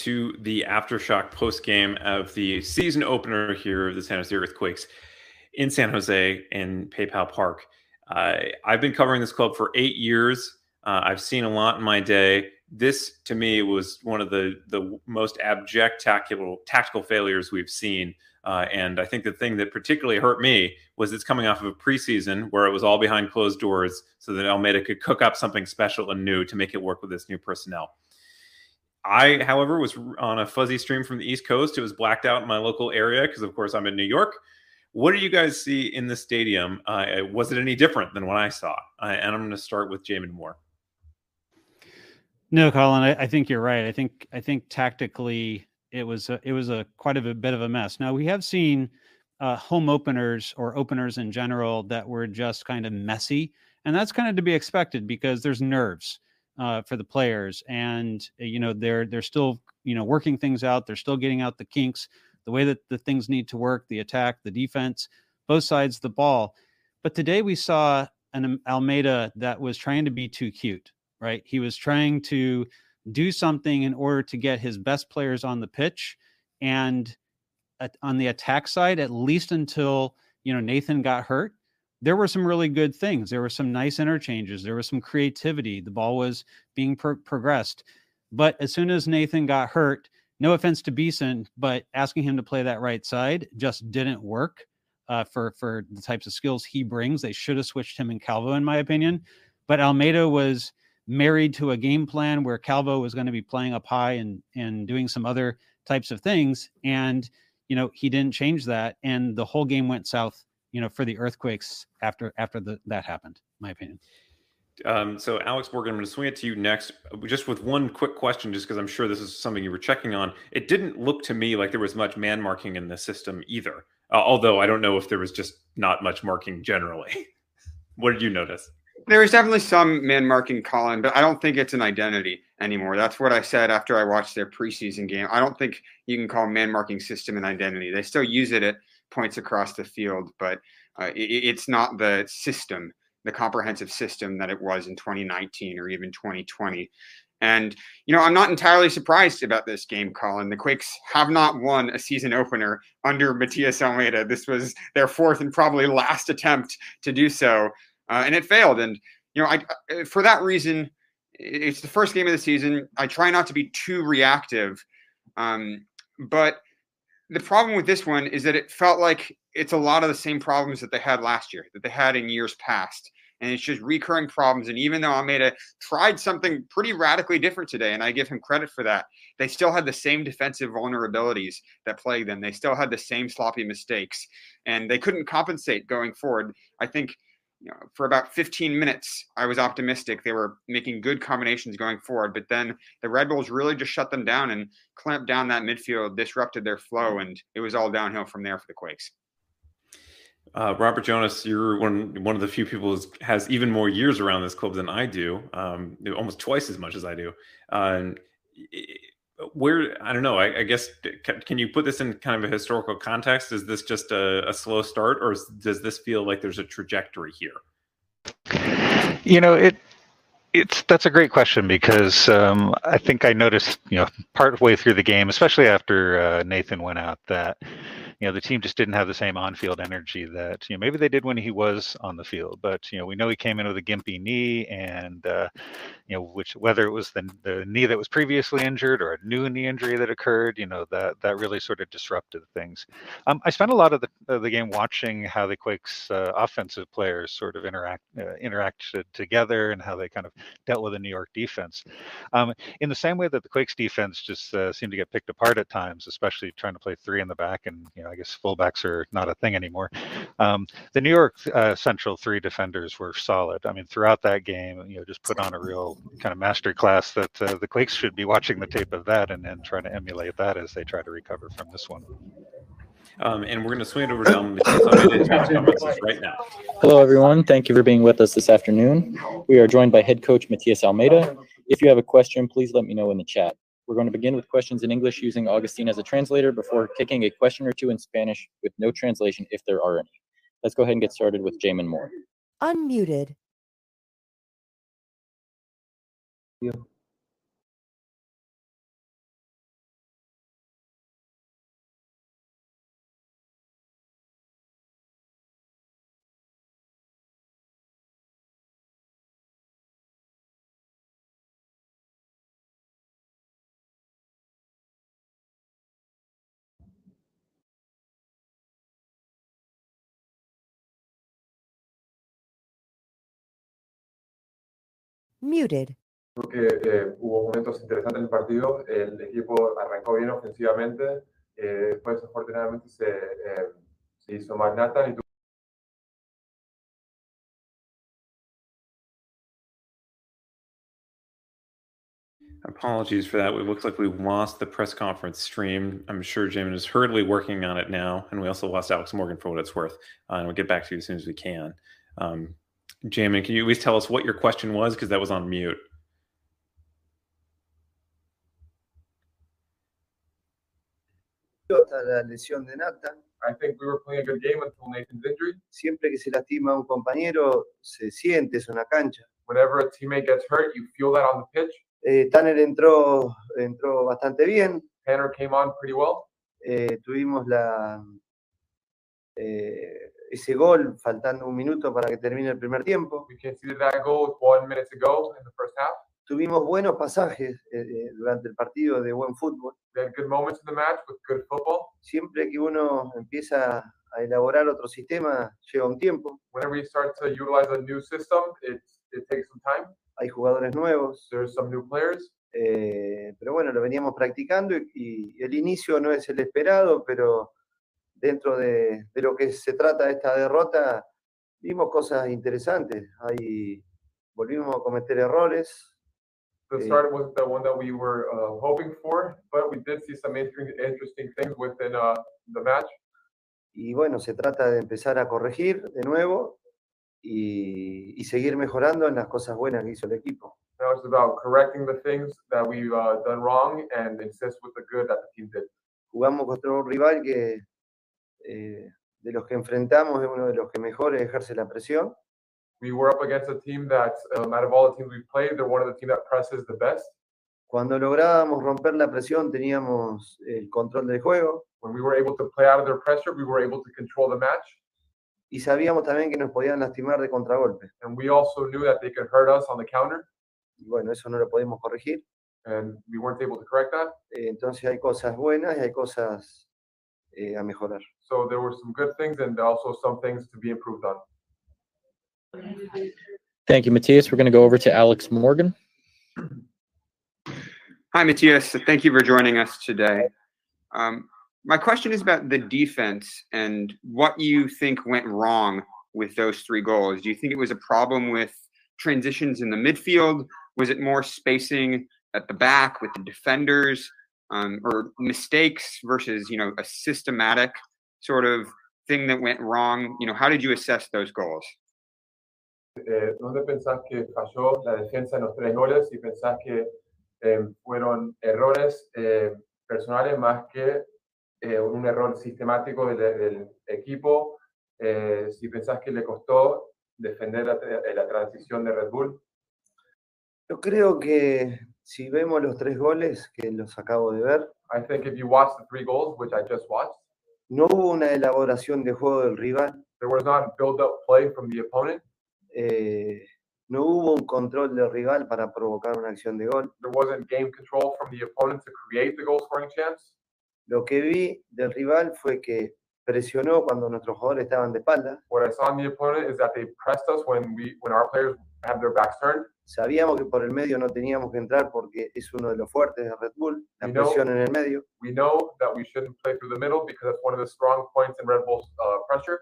to the Aftershock post game of the season opener here of the San Jose Earthquakes in San Jose in PayPal Park. Uh, I've been covering this club for eight years. Uh, I've seen a lot in my day. This, to me, was one of the the most abject tactical tactical failures we've seen. Uh, and I think the thing that particularly hurt me was it's coming off of a preseason where it was all behind closed doors, so that Almeyda could cook up something special and new to make it work with this new personnel. I, however, was on a fuzzy stream from the East Coast. It was blacked out in my local area because, of course, I'm in New York. What do you guys see in the stadium? Uh, was it any different than what I saw? Uh, and I'm going to start with Jamon Moore. No, Colin, I, I, think you're right. I think I think tactically it was a, it was a quite a bit of a mess. Now we have seen uh, home openers or openers in general that were just kind of messy, and that's kind of to be expected because there's nerves uh, for the players, and you know they're they're still you know working things out. They're still getting out the kinks the way that the things need to work the attack, the defense, both sides the ball. But today we saw an Almeyda that was trying to be too cute, right? He was trying to do something in order to get his best players on the pitch and at, on the attack side at least until you know Nathan got hurt there were some really good things there were some nice interchanges there was some creativity the ball was being pro- progressed but as soon as Nathan got hurt no offense to Beason, but asking him to play that right side just didn't work uh, for for the types of skills he brings. They should have switched him and Calvo, in my opinion. But Almeyda was married to a game plan where Calvo was going to be playing up high and and doing some other types of things, and you know he didn't change that, and the whole game went south. You know, for the earthquakes after after the, that happened, my opinion. Um, so, Alex Morgan, I'm going to swing it to you next, just with one quick question, just because I'm sure this is something you were checking on. It didn't look to me like there was much man marking in the system either, uh, although I don't know if there was just not much marking generally. what did you notice? There was definitely some man marking, Colin, but I don't think it's an identity anymore. That's what I said after I watched their preseason game. I don't think you can call man marking system an identity. They still use it at points across the field, but uh, it, it's not the system the comprehensive system that it was in 2019 or even 2020. And, you know, I'm not entirely surprised about this game, Colin. The Quakes have not won a season opener under Matias Almeyda. This was their fourth and probably last attempt to do so, uh, and it failed. And, you know, I, uh, for that reason, it's the first game of the season. I try not to be too reactive. Um, but the problem with this one is that it felt like it's a lot of the same problems that they had last year, that they had in years past. And it's just recurring problems. And even though Almeyda tried something pretty radically different today, and I give him credit for that, they still had the same defensive vulnerabilities that plagued them. They still had the same sloppy mistakes, and they couldn't compensate going forward. I think you know, for about 15 minutes, I was optimistic. They were making good combinations going forward, but then the Red Bulls really just shut them down and clamped down that midfield, disrupted their flow, and it was all downhill from there for the Quakes. Uh, Robert Jonas, you're one one of the few people who has even more years around this club than I do, um, almost twice as much as I do. Uh, where I don't know. I, I, guess can you put this in kind of a historical context? Is this just a, a slow start, or is, does this feel like there's a trajectory here? You know, it it's that's a great question because um, I think I noticed, you know, part way through the game, especially after uh, Nathan went out, that you know the team just didn't have the same on-field energy that you know maybe they did when he was on the field but you know we know he came in with a gimpy knee and uh, you know which whether it was the, the knee that was previously injured or a new knee injury that occurred you know that that really sort of disrupted things. Um, i spent a lot of the, of the game watching how the quakes uh, offensive players sort of interact uh, interacted together and how they kind of dealt with the new york defense. Um, in the same way that the quakes defense just uh, seemed to get picked apart at times especially trying to play three in the back and you know I guess fullbacks are not a thing anymore. Um, the New York uh, Central three defenders were solid. I mean, throughout that game, you know, just put on a real kind of master class that uh, the Quakes should be watching the tape of that and, then trying to emulate that as they try to recover from this one. Um, and we're going to swing it over to Matias right now. Hello, everyone. Thank you for being with us this afternoon. We are joined by head coach Matias Almeyda. If you have a question, please let me know in the chat. We're going to begin with questions in English using Augustine as a translator before kicking a question or two in Spanish with no translation if there are any. Let's go ahead and get started with Jamon Moore. Unmuted. Muted. Creo que eh, hubo momentos interesantes en el partido. El equipo arrancó bien ofensivamente. Eh, después, afortunadamente, se, eh, se hizo más Nathan y tu- Apologies for that. It looks like we lost the press conference stream. I'm sure Jamon is hurriedly working on it now. And we also lost Alex Morgan for what it's worth. Uh, and we'll get back to you as soon as we can. Um, Jamon, can you at least tell us what your question was? Because that was on mute. la lesión de Nathan. I think we were playing a good game until Nathan's injury. Siempre que se lastima un compañero, se siente eso en la cancha. Whenever a teammate gets hurt, you feel that on the pitch. Eh, Tanner entró, entró bastante bien. Tanner came on pretty well. Eh, tuvimos la, eh, ese gol faltando un minuto para que termine el primer tiempo. We conceded that goal with one minute to go in the first half. Tuvimos buenos pasajes eh, eh, durante el partido de buen fútbol. We had good moments in the match with good football. Siempre que uno empieza a elaborar otro sistema, lleva un tiempo. Whenever you start to utilize a new system, it, it takes some time. Hay jugadores nuevos. There's some new players. Eh, pero bueno, lo veníamos practicando y, y el inicio no es el esperado, pero dentro de, de lo que se trata de esta derrota, vimos cosas interesantes. Ahí volvimos a cometer errores. The Okay. start wasn't the one that we were uh, hoping for, but we did see some interesting, interesting things within uh, the match. Y bueno, se trata de empezar a corregir de nuevo y, y seguir mejorando en las cosas buenas que hizo el equipo. Now it's about correcting the things that we've uh, done wrong and insist with the good that the team did. Jugamos contra un rival que eh, de los que enfrentamos es uno de los que mejor ejerce la presión. We were up against a team that, um, out of all the teams we played, they're one of the team that presses the best. Cuando lográbamos romper la presión teníamos el control del juego When we were able to play out of their pressure, we were able to control the match. y sabíamos también que nos podían lastimar de contragolpe. And we also knew that they could hurt us on the counter, Y bueno, eso no lo podemos corregir. and we weren't able to correct that. Eh, entonces hay cosas buenas y hay cosas eh, a mejorar. So there were some good things and also some things to be improved on. Thank you, Matias. We're going to go over to Alex Morgan. Hi, Matias. Thank you for joining us today. Um, my question is about the defense and what you think went wrong with those three goals. Do you think it was a problem with transitions in the midfield? Was it more spacing at the back with the defenders, um, or mistakes versus you know a systematic sort of thing that went wrong? You know, how did you assess those goals? Eh, ¿Dónde pensás que falló defensa en los tres goles y pensás eh, eh, que eh, un error sistemático del, del equipo? Eh, si pensás que le costó defender la, la transición de Red Bull, Yo creo que si vemos los tres goles que los acabo de ver, I think if you watch the three goals, which I just watched, no hubo una elaboración de juego del rival, there was not build-up play from the opponent. eh, no hubo un control del rival para provocar una acción de gol. There wasn't game control from the opponent to create the goal-scoring chance. Lo que vi del rival fue que presionó cuando nuestros jugadores estaban de espalda. What I saw in the opponent is that they pressed us when we when our players had their backs turned. Sabíamos que por el medio no teníamos que entrar porque es uno de los fuertes de Red Bull, la no- presión en el medio. We know that we shouldn't play through the middle because that's one of the strong points in Red Bull's uh, pressure.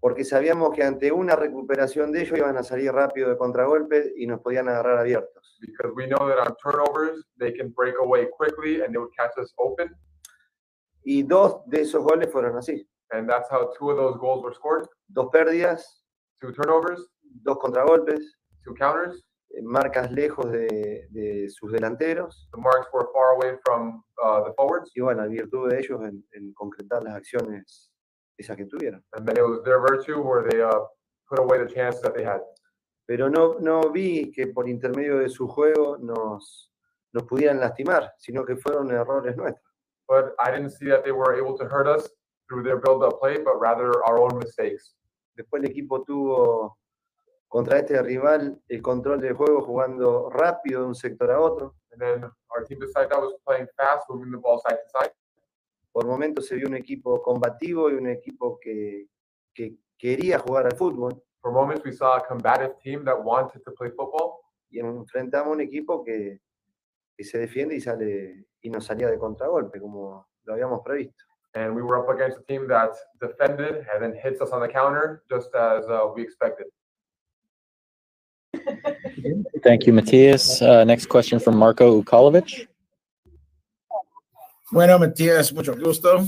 Porque sabíamos que ante una recuperación de ellos iban a salir rápido de contragolpe y nos podían agarrar abiertos. Because we know that on turnovers they can break away quickly and they would catch us open. Y dos de esos goles fueron así. And that's how two of those goals were scored. Dos pérdidas, Two turnovers, dos contragolpes, two counters. Eh, marcas lejos de, de sus delanteros. The marks were far away from uh, the forwards, Y bueno, en virtud de ellos en, en concretar las acciones esas que tuvieron. and then it was their virtue where they uh, put away the chances that they had. Pero no, no vi que por intermedio de su juego nos, nos pudieran lastimar, sino que fueron errores nuestros. But I didn't see that they were able to hurt us through their build-up play, but rather our own mistakes. Después el equipo tuvo contra este rival el control del juego jugando rápido de un sector a otro. Por momentos se vio un equipo combativo y un equipo que, que quería jugar al fútbol. For moments, we saw a combative team that wanted to play football. y enfrentamos un equipo que, que se defiende y sale y nos salía de contragolpe, como lo habíamos previsto. And we were up against a team that defended and then hits us on the counter, just as uh, we expected. Thank you, Matias. Uh, next question from Marco Ukalovic. Bueno, Matias, mucho gusto.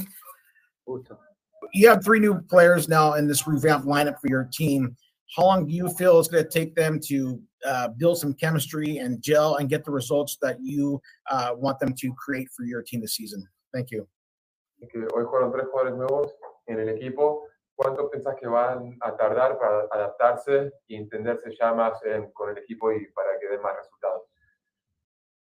You have three new players now in this revamped lineup for your team. How long do you feel it's going to take them to uh, build some chemistry and gel and get the results that you uh, want them to create for your team this season? Thank you. Y que hoy fueron tres jugadores nuevos en el equipo. ¿Cuánto pensás que van a tardar para adaptarse y entenderse ya más en- con el equipo y para que den más resultados?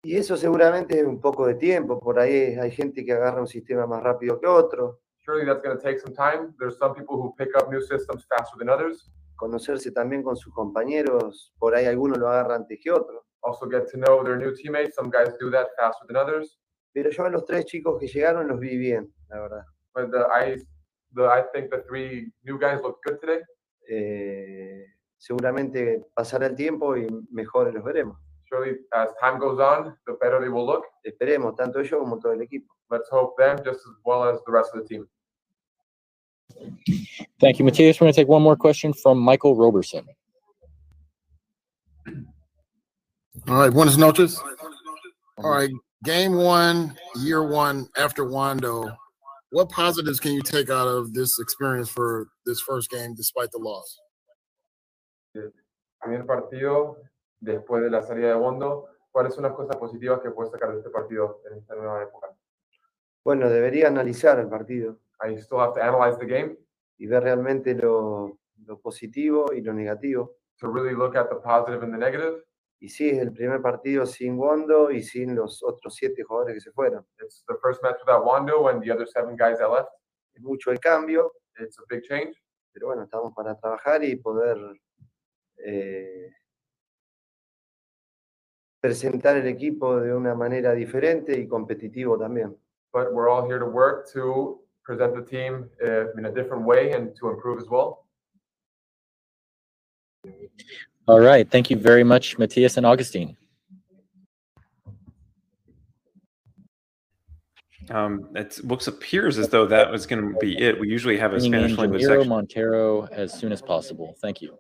Y eso seguramente es un poco de tiempo, por ahí hay gente que agarra un sistema más rápido que otro, Surely that's going to take some time. There's some people who pick up new systems faster than others. conocerse también con sus compañeros, por ahí algunos lo agarran antes que otros. Also get to know their new teammates. Some guys do that faster than others. Pero yo a los tres chicos que llegaron los vi bien, la verdad. But the, I, the, I think the three new guys look good today. Eh, seguramente pasará el tiempo y mejores los veremos. Surely as time goes on, the better they will look. Esperemos, tanto ellos como todo el equipo. Let's hope them just as well as the rest of the team. Thank you, Matias. We're going to take one more question from Michael Roberson. All right, buenas noches. All right, game one, year one after Wondo. What positives can you take out of this experience for this first game despite the loss? Eh, Primer partido, después de la salida de Bondo, ¿cuáles son las cosas positivas que puedes sacar de este partido en esta nueva época? Bueno, debería analizar el partido I still have to analyze the game y ver realmente lo, lo positivo y lo negativo. to really look at the positive and the negative. Y sí, es el primer partido sin Wondo y sin los otros siete jugadores que se fueron. It's the first match without Wando and the other seven guys that left. Es mucho el cambio, It's a big change, pero bueno, estamos para trabajar y poder eh, presentar el equipo de una manera diferente y competitivo también. but we're all here to work to present the team uh, in a different way and to improve as well. All right. Thank you very much, Matias and Augustine. Um, it looks appears as though that was going to be it. We usually have a Spanish language Jamiro section. Monteiro as soon as possible. Thank you.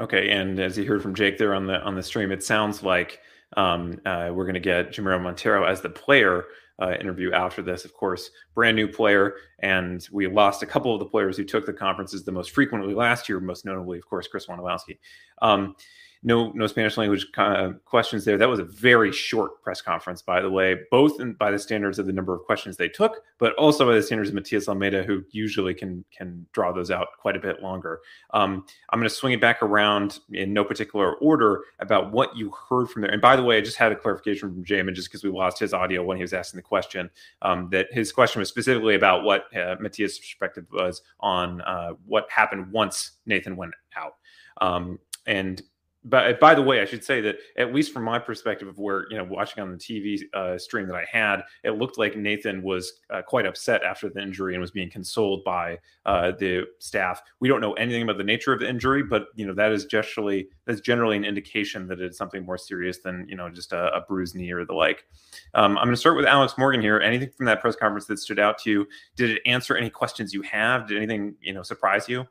Okay, and as you heard from Jake there on the on the stream, it sounds like um, uh, we're going to get Jamiro Monteiro as the player uh, interview after this. Of course, brand new player, and we lost a couple of the players who took the conferences the most frequently last year. Most notably, of course, Chris Wondolowski. Um, no, no Spanish language uh, questions there. That was a very short press conference, by the way, both in, by the standards of the number of questions they took, but also by the standards of Matias Almeyda, who usually can can draw those out quite a bit longer. Um, I'm going to swing it back around in no particular order about what you heard from there. And by the way, I just had a clarification from Jamon just because we lost his audio when he was asking the question. Um, that his question was specifically about what uh, Matias' perspective was on uh, what happened once Nathan went out. Um, and but by the way, I should say that at least from my perspective of where you know watching on the TV uh, stream that I had, it looked like Nathan was uh, quite upset after the injury and was being consoled by uh, the staff. We don't know anything about the nature of the injury, but you know that is generally that's generally an indication that it's something more serious than you know just a, a bruised knee or the like. Um, I'm going to start with Alex Morgan here. Anything from that press conference that stood out to you? Did it answer any questions you have? Did anything you know surprise you?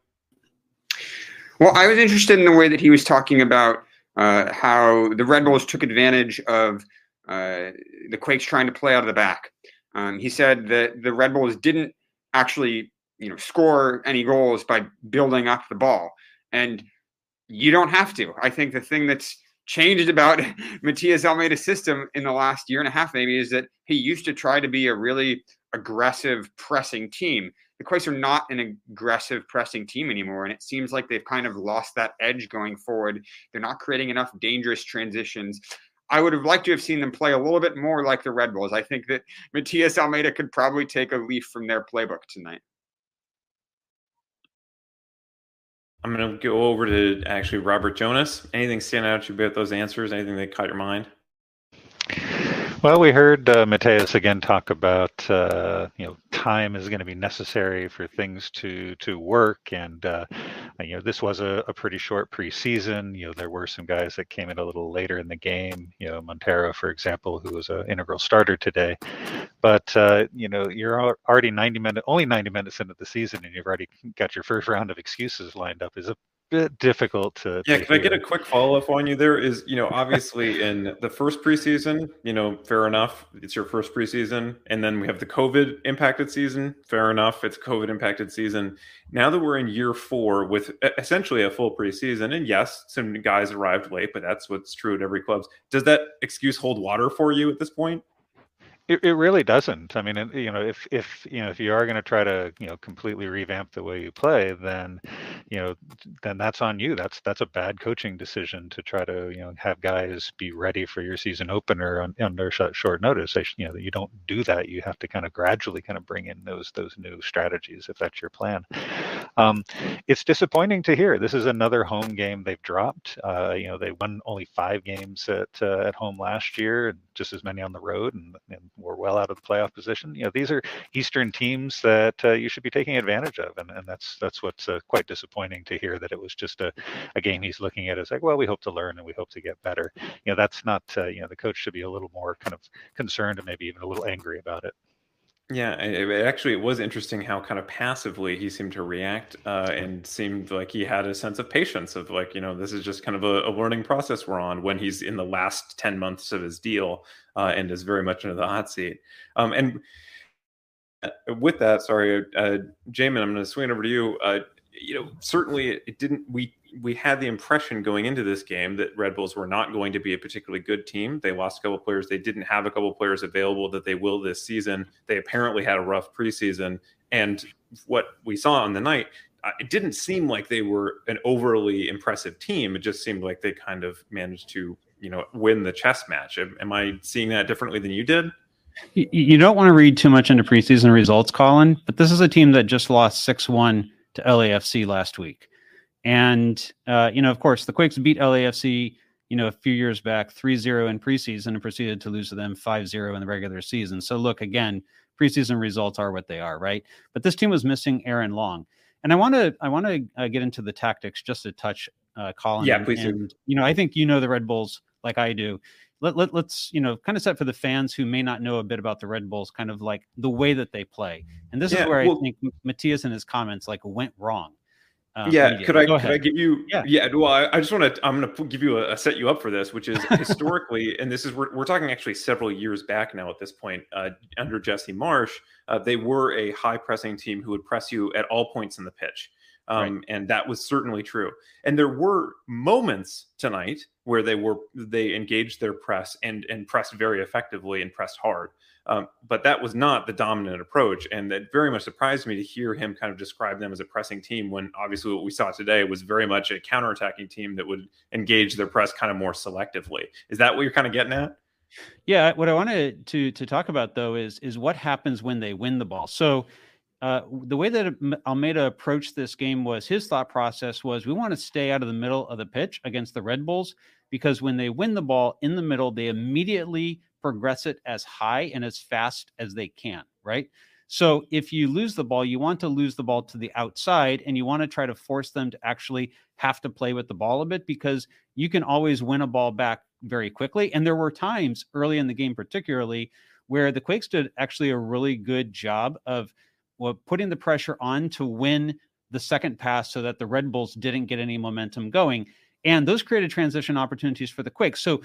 Well, I was interested in the way that he was talking about uh, how the Red Bulls took advantage of uh, the Quakes trying to play out of the back. Um, he said that the Red Bulls didn't actually, you know, score any goals by building up the ball, and you don't have to. I think the thing that's changed about Matias Almeyda's system in the last year and a half, maybe, is that he used to try to be a really aggressive pressing team the Quakes are not an aggressive pressing team anymore, and it seems like they've kind of lost that edge going forward. They're not creating enough dangerous transitions. I would have liked to have seen them play a little bit more like the Red Bulls. I think that Matias Almeyda could probably take a leaf from their playbook tonight. I'm going to go over to actually Robert Jonas. Anything stand out to you about those answers? Anything that caught your mind? Well, we heard uh, Mateus again talk about uh, you know time is going to be necessary for things to to work, and uh, you know, this was a, a pretty short preseason. You know, there were some guys that came in a little later in the game. You know, Monteiro, for example, who was an integral starter today. But uh, you know, you're already 90 minutes, only 90 minutes into the season, and you've already got your first round of excuses lined up. Is a bit difficult to. Yeah, to can I get a quick follow up on you? There is, you know, obviously in the first preseason, you know, fair enough, it's your first preseason, and then we have the COVID impacted season. Fair enough, it's COVID impacted season. Now that we're in year four with essentially a full preseason, and yes, some guys arrived late, but that's what's true at every club. Does that excuse hold water for you at this point? It, it really doesn't. I mean, you know, if if you know if you are going to try to you know completely revamp the way you play, then you know then that's on you. That's that's a bad coaching decision to try to you know have guys be ready for your season opener on, under short notice. You know, you don't do that. You have to kind of gradually kind of bring in those those new strategies if that's your plan. Um, it's disappointing to hear. This is another home game they've dropped. Uh, you know, they won only five games at uh, at home last year, and just as many on the road, and, and were well out of the playoff position. You know, these are Eastern teams that uh, you should be taking advantage of, and, and that's that's what's uh, quite disappointing to hear that it was just a, a game he's looking at as like, well, we hope to learn and we hope to get better. You know, that's not. Uh, you know, the coach should be a little more kind of concerned and maybe even a little angry about it. Yeah, I- I- it actually it was interesting how kind of passively he seemed to react, uh, and seemed like he had a sense of patience of like, you know, this is just kind of a, a learning process we're on when he's in the last ten months of his deal, uh, and is very much into the hot seat. Um, and uh, with that, sorry, uh, Jamon, I'm going to swing it over to you. Uh, you know, certainly it didn't. We we had the impression going into this game that Red Bulls were not going to be a particularly good team. They lost a couple players. They didn't have a couple players available that they will this season. They apparently had a rough preseason, and what we saw on the night. uh, It didn't seem like they were an overly impressive team. It just seemed like they kind of managed to, you know, win the chess match. Am, I seeing that differently than you did? You, you don't want to read too much into preseason results, Colin, but this is a team that just lost 6 1 to LAFC last week. And, uh, you know, of course, the Quakes beat LAFC, you know, a few years back 3 0 in preseason and proceeded to lose to them 5 0 in the regular season. So, look, again, preseason results are what they are, right? But this team was missing Aaron Long. And I want to I want to uh, get into the tactics just a touch, uh, Colin. Yeah, please do. And, you know, I think you know the Red Bulls like I do let, let, let's you know kind of set for the fans who may not know a bit about the red bulls kind of like the way that they play and this Yeah, is where well- i think matias and his comments like went wrong uh, yeah, could I Go could I give you? Yeah. Yeah, well, I, I just want to. I'm going to give you a, a set you up for this, which is historically, and this is we're, we're talking actually several years back now. At this point, uh, under Jesse Marsch, uh, they were a high pressing team who would press you at all points in the pitch, um, and that was certainly true. And there were moments tonight where they were they engaged their press and and pressed very effectively and pressed hard. Um, but that was not the dominant approach, and that very much surprised me to hear him kind of describe them as a pressing team. When obviously what we saw today was very much a counterattacking team that would engage their press kind of more selectively. Is that what you're kind of getting at? Yeah, what I wanted to to talk about though is is what happens when they win the ball. So uh, the way that Almeyda approached this game was his thought process was we want to stay out of the middle of the pitch against the Red Bulls because when they win the ball in the middle, they immediately progress it as high and as fast as they can, right? So if you lose the ball, you want to lose the ball to the outside and you want to try to force them to actually have to play with the ball a bit because you can always win a ball back very quickly. And there were times early in the game, particularly, where the Quakes did actually a really good job of putting the pressure on to win the second pass so that the Red Bulls didn't get any momentum going. And those created transition opportunities for the Quakes. So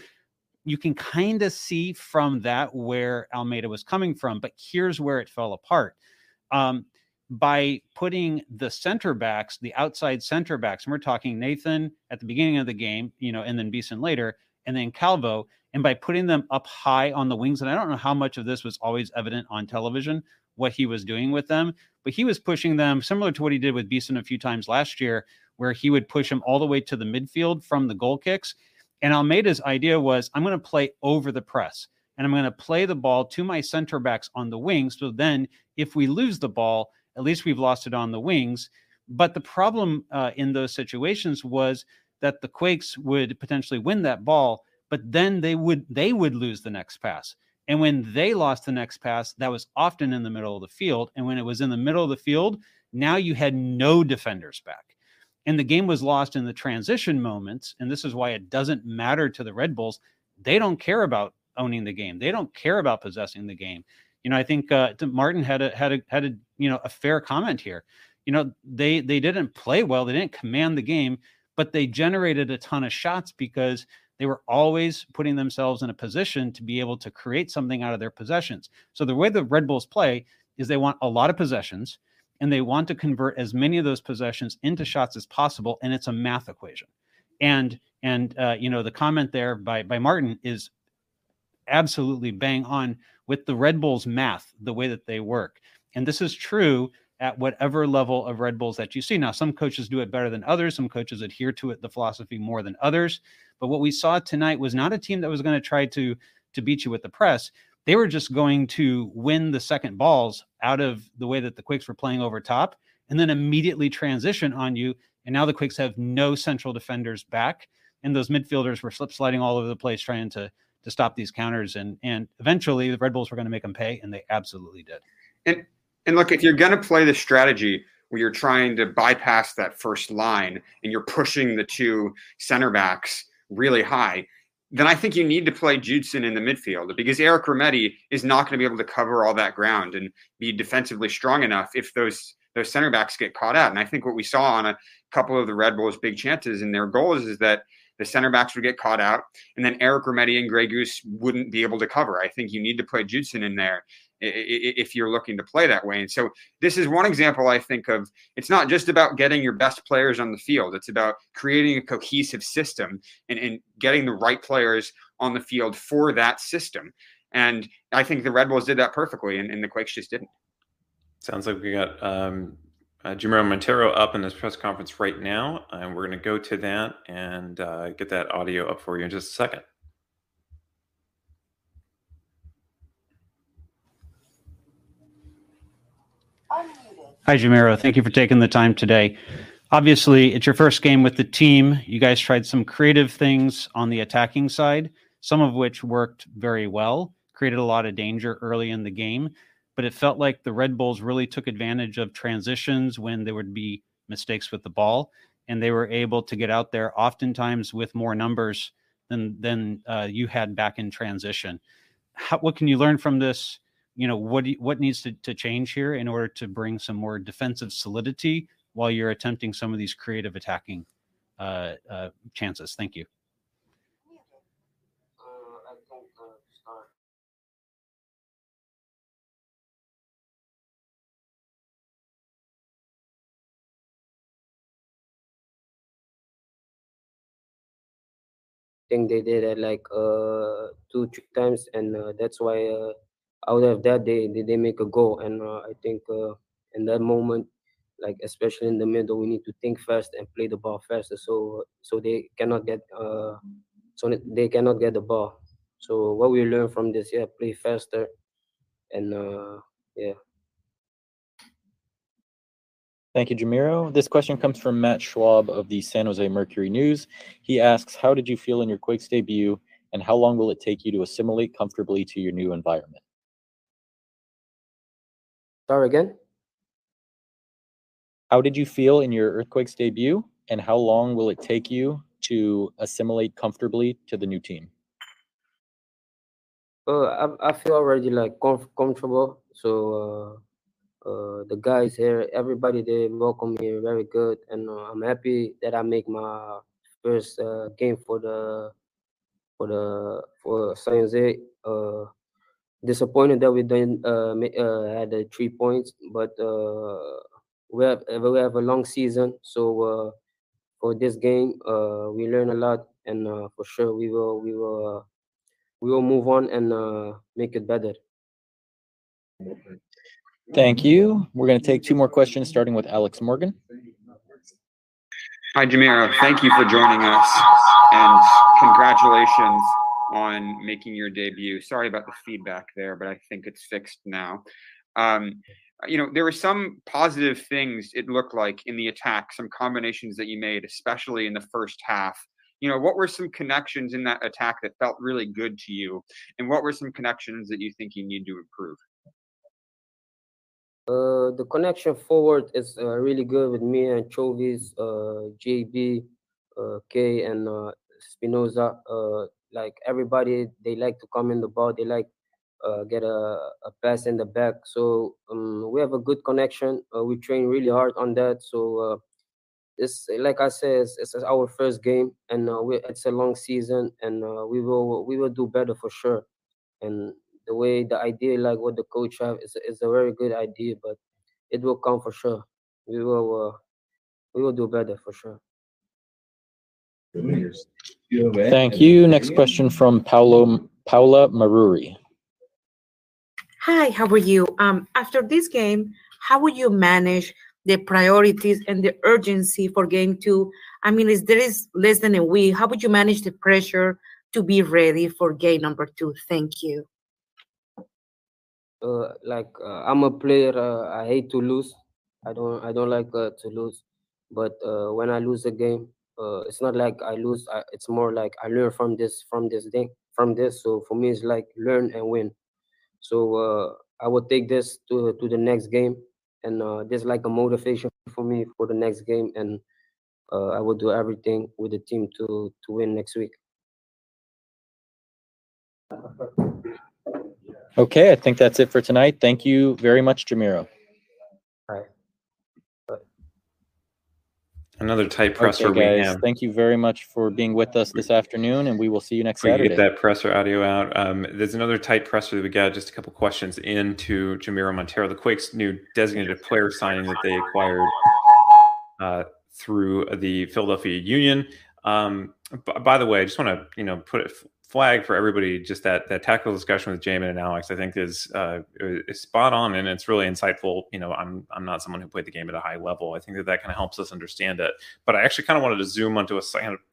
you can kind of see from that where Almeyda was coming from. But here's where it fell apart. Um, by putting the center backs, the outside center backs, and we're talking Nathan at the beginning of the game, you know, and then Beason later, and then Calvo, and by putting them up high on the wings, and I don't know how much of this was always evident on television, what he was doing with them, but he was pushing them similar to what he did with Beason a few times last year, where he would push him all the way to the midfield from the goal kicks. And Almeyda's idea was I'm going to play over the press and I'm going to play the ball to my center backs on the wings. So then if we lose the ball, at least we've lost it on the wings. But the problem uh, in those situations was that the Quakes would potentially win that ball, but then they would they would lose the next pass. And when they lost the next pass, that was often in the middle of the field. And when it was in the middle of the field, now you had no defenders back. And the game was lost in the transition moments. And this is why it doesn't matter to the Red Bulls. They don't care about owning the game. They don't care about possessing the game. You know, I think uh, Martin had a had a had a you know a fair comment here. You know, they they didn't play well. They didn't command the game, but they generated a ton of shots because they were always putting themselves in a position to be able to create something out of their possessions. So the way the Red Bulls play is they want a lot of possessions and they want to convert as many of those possessions into shots as possible and it's a math equation. And and uh, you know the comment there by by Martin is absolutely bang on with the Red Bulls math, the way that they work. And this is true at whatever level of Red Bulls that you see. Now, some coaches do it better than others. Some coaches adhere to it, the philosophy more than others. But what we saw tonight was not a team that was going to try to to beat you with the press. They were just going to win the second balls out of the way that the Quakes were playing over top, and then immediately transition on you. And now the Quakes have no central defenders back, and those midfielders were slip sliding all over the place trying to to stop these counters. And and eventually the Red Bulls were going to make them pay, and they absolutely did. And and look, if you're going to play the strategy where you're trying to bypass that first line and you're pushing the two center backs really high, then I think you need to play Judson in the midfield because Eric Remedi is not going to be able to cover all that ground and be defensively strong enough if those those center backs get caught out. And I think what we saw on a couple of the Red Bulls' big chances and their goals is that the center backs would get caught out, and then Eric Remedi and Grey Goose wouldn't be able to cover. I think you need to play Judson in there if you're looking to play that way. And so this is one example I think of. It's not just about getting your best players on the field. It's about creating a cohesive system and, and getting the right players on the field for that system. And I think the Red Bulls did that perfectly, and, and the Quakes just didn't. Sounds like we got um, uh, Jamiro Monteiro up in this press conference right now, and we're going to go to that and uh, get that audio up for you in just a second. Hi, Jamiro. Thank you for taking the time today. Obviously, it's your first game with the team. You guys tried some creative things on the attacking side, some of which worked very well, created a lot of danger early in the game. But it felt like the Red Bulls really took advantage of transitions when there would be mistakes with the ball, and they were able to get out there oftentimes with more numbers than than uh, you had back in transition. How, what can you learn from this? You know what what needs to, to change here in order to bring some more defensive solidity while you're attempting some of these creative attacking uh, uh, chances? Thank you. I think they did it like uh two three times and uh, that's why uh, out of that they they, they make a goal and uh, i think uh, in that moment like especially in the middle we need to think fast and play the ball faster so so they cannot get uh so they cannot get the ball so what we learn from this yeah play faster and uh yeah Thank you, Jamiro. This question comes from Matt Schwab of the San Jose Mercury News. He asks, How did you feel in your Quakes debut, and how long will it take you to assimilate comfortably to your new environment? Start again. How did you feel in your Earthquakes debut, and how long will it take you to assimilate comfortably to the new team? Uh, I, I feel already like comf- comfortable. So uh, uh, the guys here, everybody they welcome me very good, and uh, I'm happy that I make my first uh, game for the for the for San Jose. Uh, disappointed that we didn't uh, uh, had the three points, but uh, we have we have a long season. So uh, for this game, uh, we learn a lot, and uh, for sure we will we will uh, we will move on and uh, make it better. Thank you. We're going to take two more questions, starting with Alex Morgan. Hi, Jamiro. Thank you for joining us, and congratulations on making your debut. Sorry about the feedback there, but I think it's fixed now. Um, you know, there were some positive things it looked like in the attack, some combinations that you made, especially in the first half. You know, what were some connections in that attack that felt really good to you? And what were some connections that you think you need to improve? Uh, the connection forward is uh, really good with me and Chofis, uh, JB, uh, K, and uh, Spinoza. Like everybody, they like to come in the ball. They like uh, get a, a pass in the back. So um, we have a good connection. Uh, we train really hard on that. So uh, it's like I said, it's, it's our first game, and uh, we, it's a long season, and uh, we will we will do better for sure. And the way the idea, like what the coach have, is is a very good idea, but it will come for sure. We will uh, we will do better for sure. Thank you. Next question from Paulo Paula Maruri. Hi, how are you? Um, after this game, how will you manage the priorities and the urgency for game two? I mean, is there is less than a week. How would you manage the pressure to be ready for game number two? Thank you. uh, like uh, I'm a player. Uh, I hate to lose. I don't. I don't like uh, to lose. But uh, when I lose a game, uh, it's not like I lose. I, it's more like I learn from this. From this thing. From this. So for me, it's like learn and win. So uh, I will take this to to the next game, and uh, this is like a motivation for me for the next game, and uh, I will do everything with the team to to win next week. Okay, I think that's it for tonight. Thank you very much, Jamiro. Another tight presser Okay, we guys, have. thank you very much for being with us this afternoon, and we will see you next We Saturday. get that presser audio out. Um, there's another tight presser that we got. Just a couple questions into Jamiro Monteiro, the Quakes' new designated player signing that they acquired uh, through the Philadelphia Union. Um, b- by the way, I just want to you know put f- flag for everybody. Just that that tactical discussion with Jamon and Alex, I think is uh, is spot on and it's really insightful. You know, I'm I'm not someone who played the game at a high level. I think that that kind of helps us understand it. But I actually kind of wanted to zoom onto a,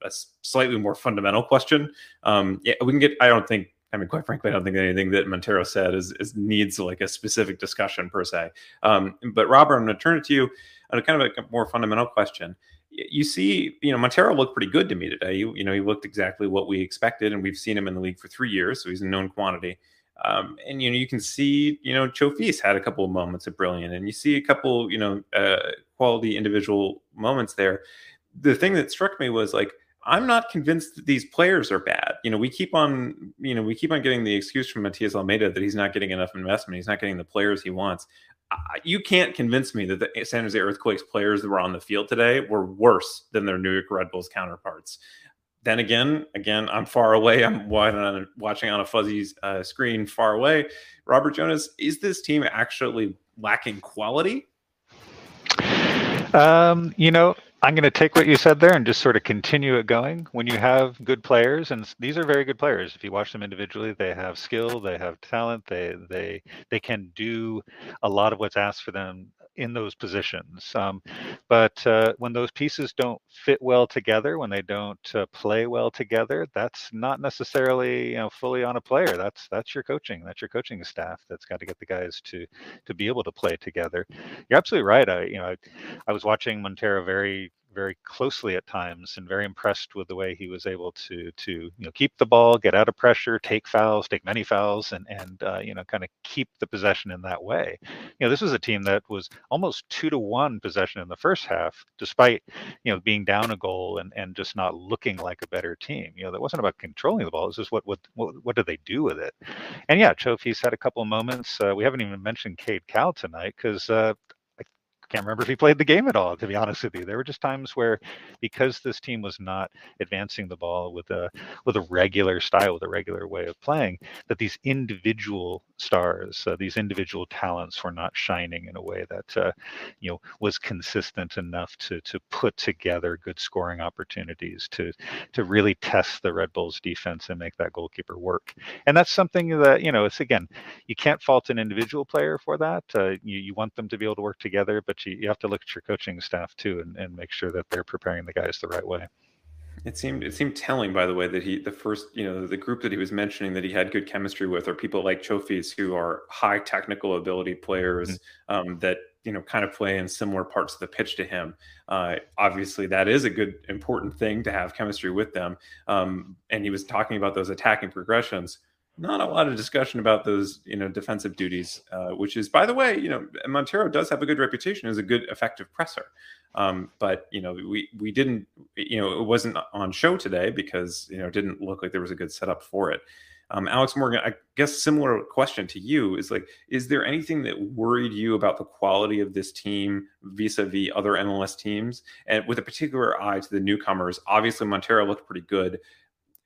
a slightly more fundamental question. Um, yeah, we can get. I don't think. I mean, quite frankly, I don't think anything that Monteiro said is, is needs like a specific discussion per se. Um, but Robert, I'm going to turn it to you on a kind of a more fundamental question you see, you know, Monteiro looked pretty good to me today. You, you know, he looked exactly what we expected, and we've seen him in the league for three years, so he's a known quantity. Um, and you know, you can see, you know, Chofis had a couple of moments of brilliant, and you see a couple, you know, uh, quality individual moments there. The thing that struck me was like, I'm not convinced that these players are bad. You know, we keep on, you know, we keep on getting the excuse from Matias Almeyda that he's not getting enough investment. He's not getting the players he wants. You can't convince me that the San Jose Earthquakes players that were on the field today were worse than their New York Red Bulls counterparts. Then again, again, I'm far away. I'm watching on a fuzzy uh, screen far away. Robert Jonas, is this team actually lacking quality? Um, you know, I'm going to take what you said there and just sort of continue it going. When you have good players, and these are very good players. If you watch them individually, they have skill, they have talent, they they they can do a lot of what's asked for them in those positions. Um, but uh, when those pieces don't fit well together, when they don't uh, play well together, that's not necessarily you know fully on a player. That's that's your coaching. That's your coaching staff. That's got to get the guys to to be able to play together. You're absolutely right. I you know I, I was watching Monteiro very very closely at times and very impressed with the way he was able to to you know keep the ball, get out of pressure, take fouls, take many fouls, and and uh, you know kind of keep the possession in that way. You know this was a team that was almost two to one possession in the first half, despite you know being down a goal and and just not looking like a better team. You know that wasn't about controlling the ball. It was just what what what, what did they do with it? And yeah, Chofis had a couple of moments. Uh, we haven't even mentioned Cade Cowell tonight because. Uh, can't remember if he played the game at all to be honest with you. There were just times where because this team was not advancing the ball with a with a regular style with a regular way of playing that these individual stars uh, these individual talents were not shining in a way that uh, you know was consistent enough to to put together good scoring opportunities to to really test the red bulls defense and make that goalkeeper work. And that's something that you know it's again you can't fault an individual player for that. Uh, you, you want them to be able to work together but you, you have to look at your coaching staff too and, and make sure that they're preparing the guys the right way It seemed it seemed telling, by the way, that he the first you know the group that he was mentioning that he had good chemistry with are people like Chofis who are high technical ability players um, that you know kind of play in similar parts of the pitch to him. Uh, obviously, that is a good important thing to have chemistry with them. Um, and he was talking about those attacking progressions. Not a lot of discussion about those, you know, defensive duties, uh, which is, by the way, you know, Monteiro does have a good reputation as a good, effective presser. Um, but you know, we we didn't, you know, it wasn't on show today because you know, it didn't look like there was a good setup for it. Um, Alex Morgan, I guess similar question to you is like, is there anything that worried you about the quality of this team vis-a-vis other MLS teams, and with a particular eye to the newcomers? Obviously, Monteiro looked pretty good.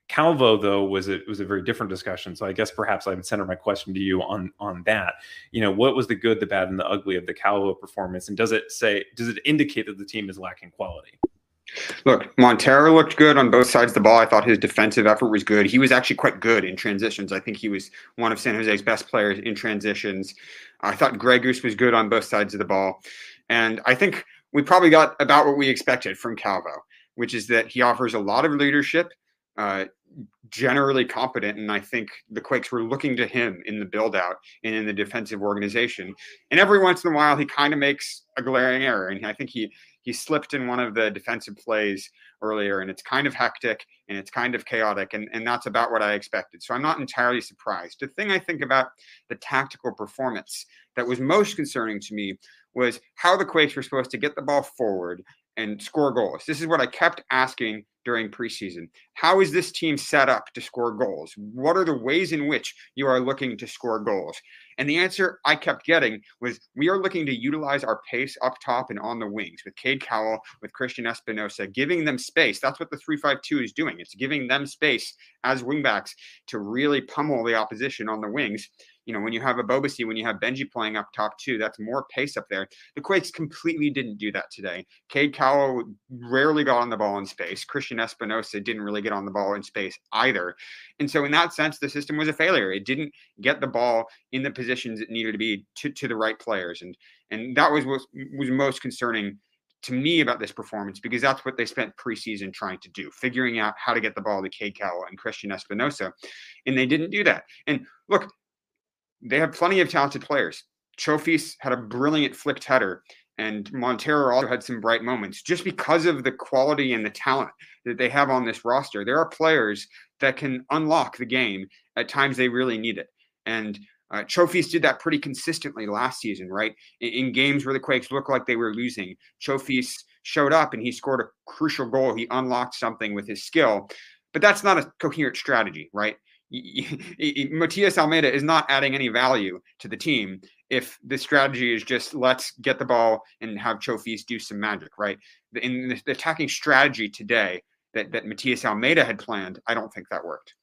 Calvo, though, was a was a very different discussion. So I guess perhaps I would center my question to you on on that. You know, what was the good, the bad, and the ugly of the Calvo performance, and does it say does it indicate that the team is lacking quality? Look, Monteiro looked good on both sides of the ball. I thought his defensive effort was good. He was actually quite good in transitions. I think he was one of San Jose's best players in transitions. I thought Gregus was good on both sides of the ball. And I think we probably got about what we expected from Calvo, which is that he offers a lot of leadership, uh, generally competent. And I think the Quakes were looking to him in the build out and in the defensive organization. And every once in a while, he kind of makes a glaring error. And I think he he slipped in one of the defensive plays earlier and it's kind of hectic and it's kind of chaotic and, and that's about what i expected so i'm not entirely surprised the thing i think about the tactical performance that was most concerning to me was how the quakes were supposed to get the ball forward and score goals. This is what i kept asking during preseason. How is this team set up to score goals? What are the ways in which you are looking to score goals? And the answer I kept getting was we are looking to utilize our pace up top and on the wings with Cade Cowell, with Christian Espinoza, giving them space. That's what the 352 is doing. It's giving them space as wingbacks to really pummel the opposition on the wings you know, when you have Ebobisse, when you have Benji playing up top too, that's more pace up there. The Quakes completely didn't do that today. Cade Cowell rarely got on the ball in space. Christian Espinoza didn't really get on the ball in space either. And so in that sense, the system was a failure. It didn't get the ball in the positions it needed to be to, to the right players. And and that was what was most concerning to me about this performance because that's what they spent preseason trying to do, figuring out how to get the ball to Cade Cowell and Christian Espinoza. And they didn't do that. And look, they have plenty of talented players. Chofis had a brilliant flicked header, and Monteiro also had some bright moments. Just because of the quality and the talent that they have on this roster, there are players that can unlock the game at times they really need it. And uh, Chofis did that pretty consistently last season, right? In, in, games where the Quakes looked like they were losing, Chofis showed up and he scored a crucial goal. He unlocked something with his skill, but that's not a coherent strategy, right? Matias Almeyda is not adding any value to the team if the strategy is just let's get the ball and have Chofis do some magic, right? In the attacking strategy today that, that Matias Almeyda had planned, I don't think that worked.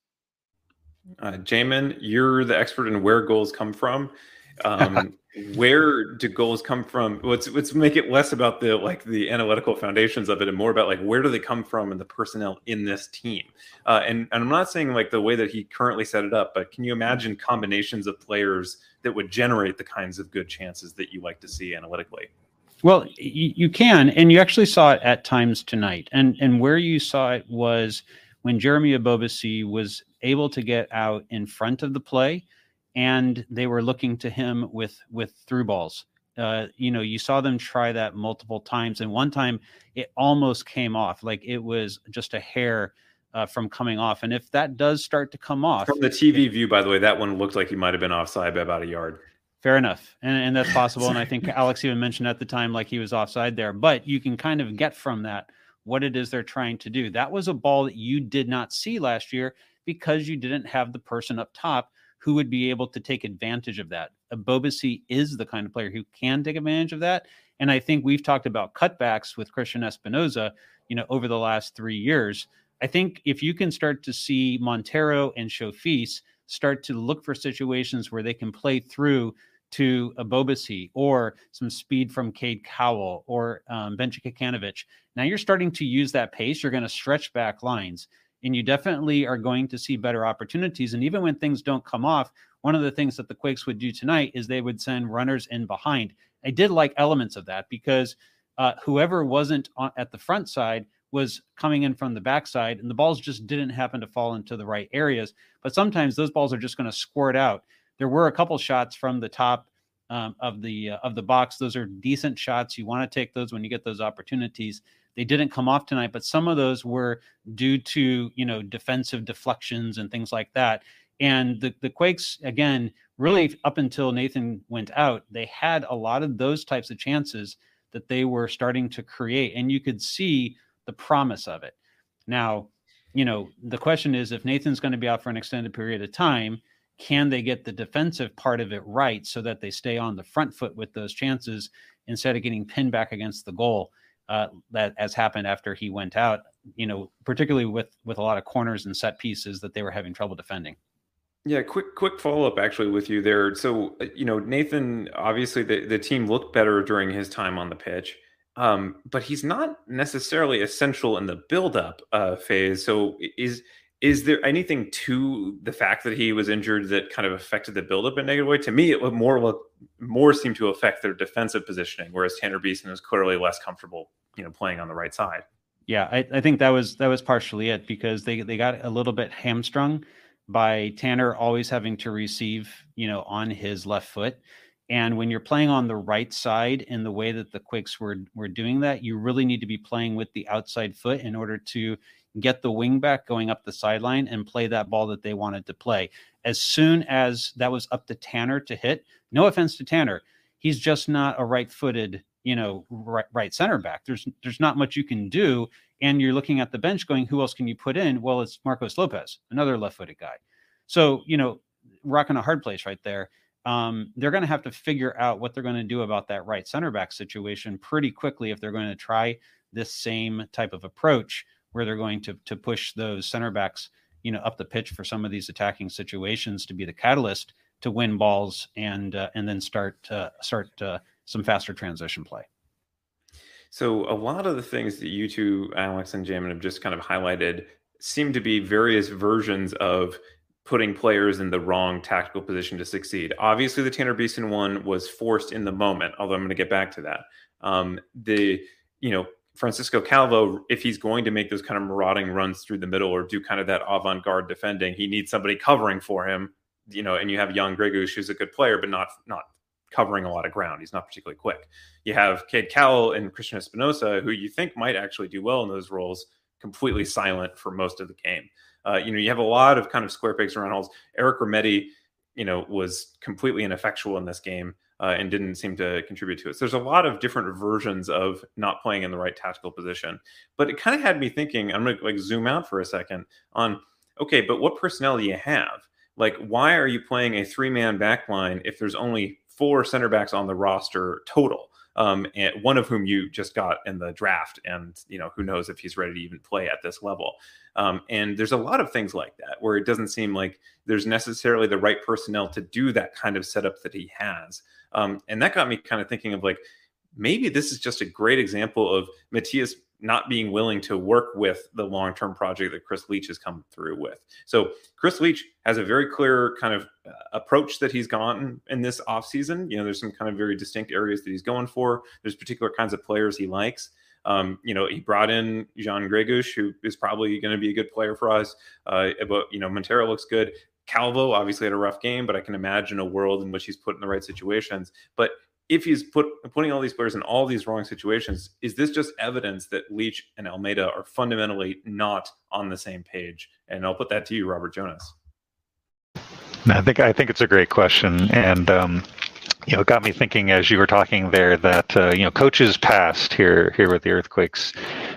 Uh, Jamon, you're the expert in where goals come from. Um, where do goals come from? Let's let's make it less about the like the analytical foundations of it, and more about like where do they come from and the personnel in this team. Uh, and and I'm not saying like the way that he currently set it up, but can you imagine combinations of players that would generate the kinds of good chances that you like to see analytically? Well, you, you can, and you actually saw it at times tonight, and and where you saw it was when Jeremy Ebobisse was able to get out in front of the play and they were looking to him with with through balls. Uh, you know, you saw them try that multiple times, and one time it almost came off, like it was just a hair uh, from coming off. And if that does start to come off from the TV it, view, by the way, that one looked like he might have been offside by about a yard. Fair enough, and, and that's possible. and I think Alex even mentioned at the time like he was offside there. But you can kind of get from that what it is they're trying to do. That was a ball that you did not see last year because you didn't have the person up top who would be able to take advantage of that. Ebobisse is the kind of player who can take advantage of that. And I think we've talked about cutbacks with Christian Espinoza, you know, over the last three years. I think if you can start to see Monteiro and Chofis start to look for situations where they can play through to Ebobisse or some speed from Cade Cowell or um, Benji. Now you're starting to use that pace. You're going to stretch back lines and you definitely are going to see better opportunities. And even when things don't come off, one of the things that the Quakes would do tonight is they would send runners in behind. I did like elements of that because uh, whoever wasn't on, at the front side was coming in from the backside, and the balls just didn't happen to fall into the right areas. But sometimes those balls are just going to squirt out. There were a couple shots from the top um, of the uh, of the box. Those are decent shots. You want to take those when you get those opportunities. They didn't come off tonight, but some of those were due to you know defensive deflections and things like that. And the, the Quakes, again, really up until Nathan went out, they had a lot of those types of chances that they were starting to create. And you could see the promise of it. Now, you know, the question is if Nathan's going to be out for an extended period of time, can they get the defensive part of it right so that they stay on the front foot with those chances instead of getting pinned back against the goal uh, that as happened after he went out you know particularly with with a lot of corners and set pieces that they were having trouble defending yeah, quick quick follow up actually with you there. So uh, you know Nathan, obviously the the team looked better during his time on the pitch, um, but he's not necessarily essential in the build up uh, phase. So is is there anything to the fact that he was injured that kind of affected the buildup in a negative way? To me, it would more more seem to affect their defensive positioning, whereas Tanner Beason is clearly less comfortable, you know, playing on the right side. Yeah, I, I think that was that was partially it because they they got a little bit hamstrung by Tanner always having to receive, you know, on his left foot. And when you're playing on the right side in the way that the Quakes were were doing that, you really need to be playing with the outside foot in order to get the wing back going up the sideline and play that ball that they wanted to play. As soon as that was up to Tanner to hit, no offense to Tanner, he's just not a right-footed, you know, right, right center back. There's there's not much you can do. And you're looking at the bench going, who else can you put in? Well, it's Marcos Lopez, another left-footed guy. So, you know, rocking a hard place right there. Um, they're going to have to figure out what they're going to do about that right center back situation pretty quickly if they're going to try this same type of approach where they're going to to push those center backs, you know, up the pitch for some of these attacking situations to be the catalyst to win balls and uh, and then start uh, start uh, some faster transition play. So a lot of the things that you two, Alex and Jamon, have just kind of highlighted seem to be various versions of putting players in the wrong tactical position to succeed. Obviously, the Tanner Beason one was forced in the moment, although I'm going to get back to that. Um, the you know Francisco Calvo, if he's going to make those kind of marauding runs through the middle or do kind of that avant-garde defending, he needs somebody covering for him. You know, and you have Jan Gregus, who's a good player, but not not covering a lot of ground. He's not particularly quick. You have Cade Cowell and Christian Espinoza, who you think might actually do well in those roles, completely silent for most of the game. Uh, you know, you have a lot of kind of square pegs around holes. Eric Remedi, you know, was completely ineffectual in this game uh, and didn't seem to contribute to it. So there's a lot of different versions of not playing in the right tactical position. But it kind of had me thinking. I'm to like zoom out for a second on okay, but what personnel do you have? Like, why are you playing a three man back line if there's only four center backs on the roster total? Um, and one of whom you just got in the draft, and you know who knows if he's ready to even play at this level. Um, and there's a lot of things like that where it doesn't seem like there's necessarily the right personnel to do that kind of setup that he has. Um, and that got me kind of thinking of like, maybe this is just a great example of Matias not being willing to work with the long term project that Chris Leitch has come through with. So, Chris Leitch has a very clear kind of uh, approach that he's gone in this offseason. You know, there's some kind of very distinct areas that he's going for, there's particular kinds of players he likes. Um, you know, he brought in Jean Gregus, who is probably going to be a good player for us. Uh, but, you know, Monteiro looks good. Calvo obviously had a rough game, but I can imagine a world in which he's put in the right situations. But if he's put putting all these players in all these wrong situations, is this just evidence that Leitch and Almeyda are fundamentally not on the same page? And I'll put that to you, Robert Jonas. I think I think it's a great question, and um, you know, it got me thinking as you were talking there that uh, you know coaches past here here with the earthquakes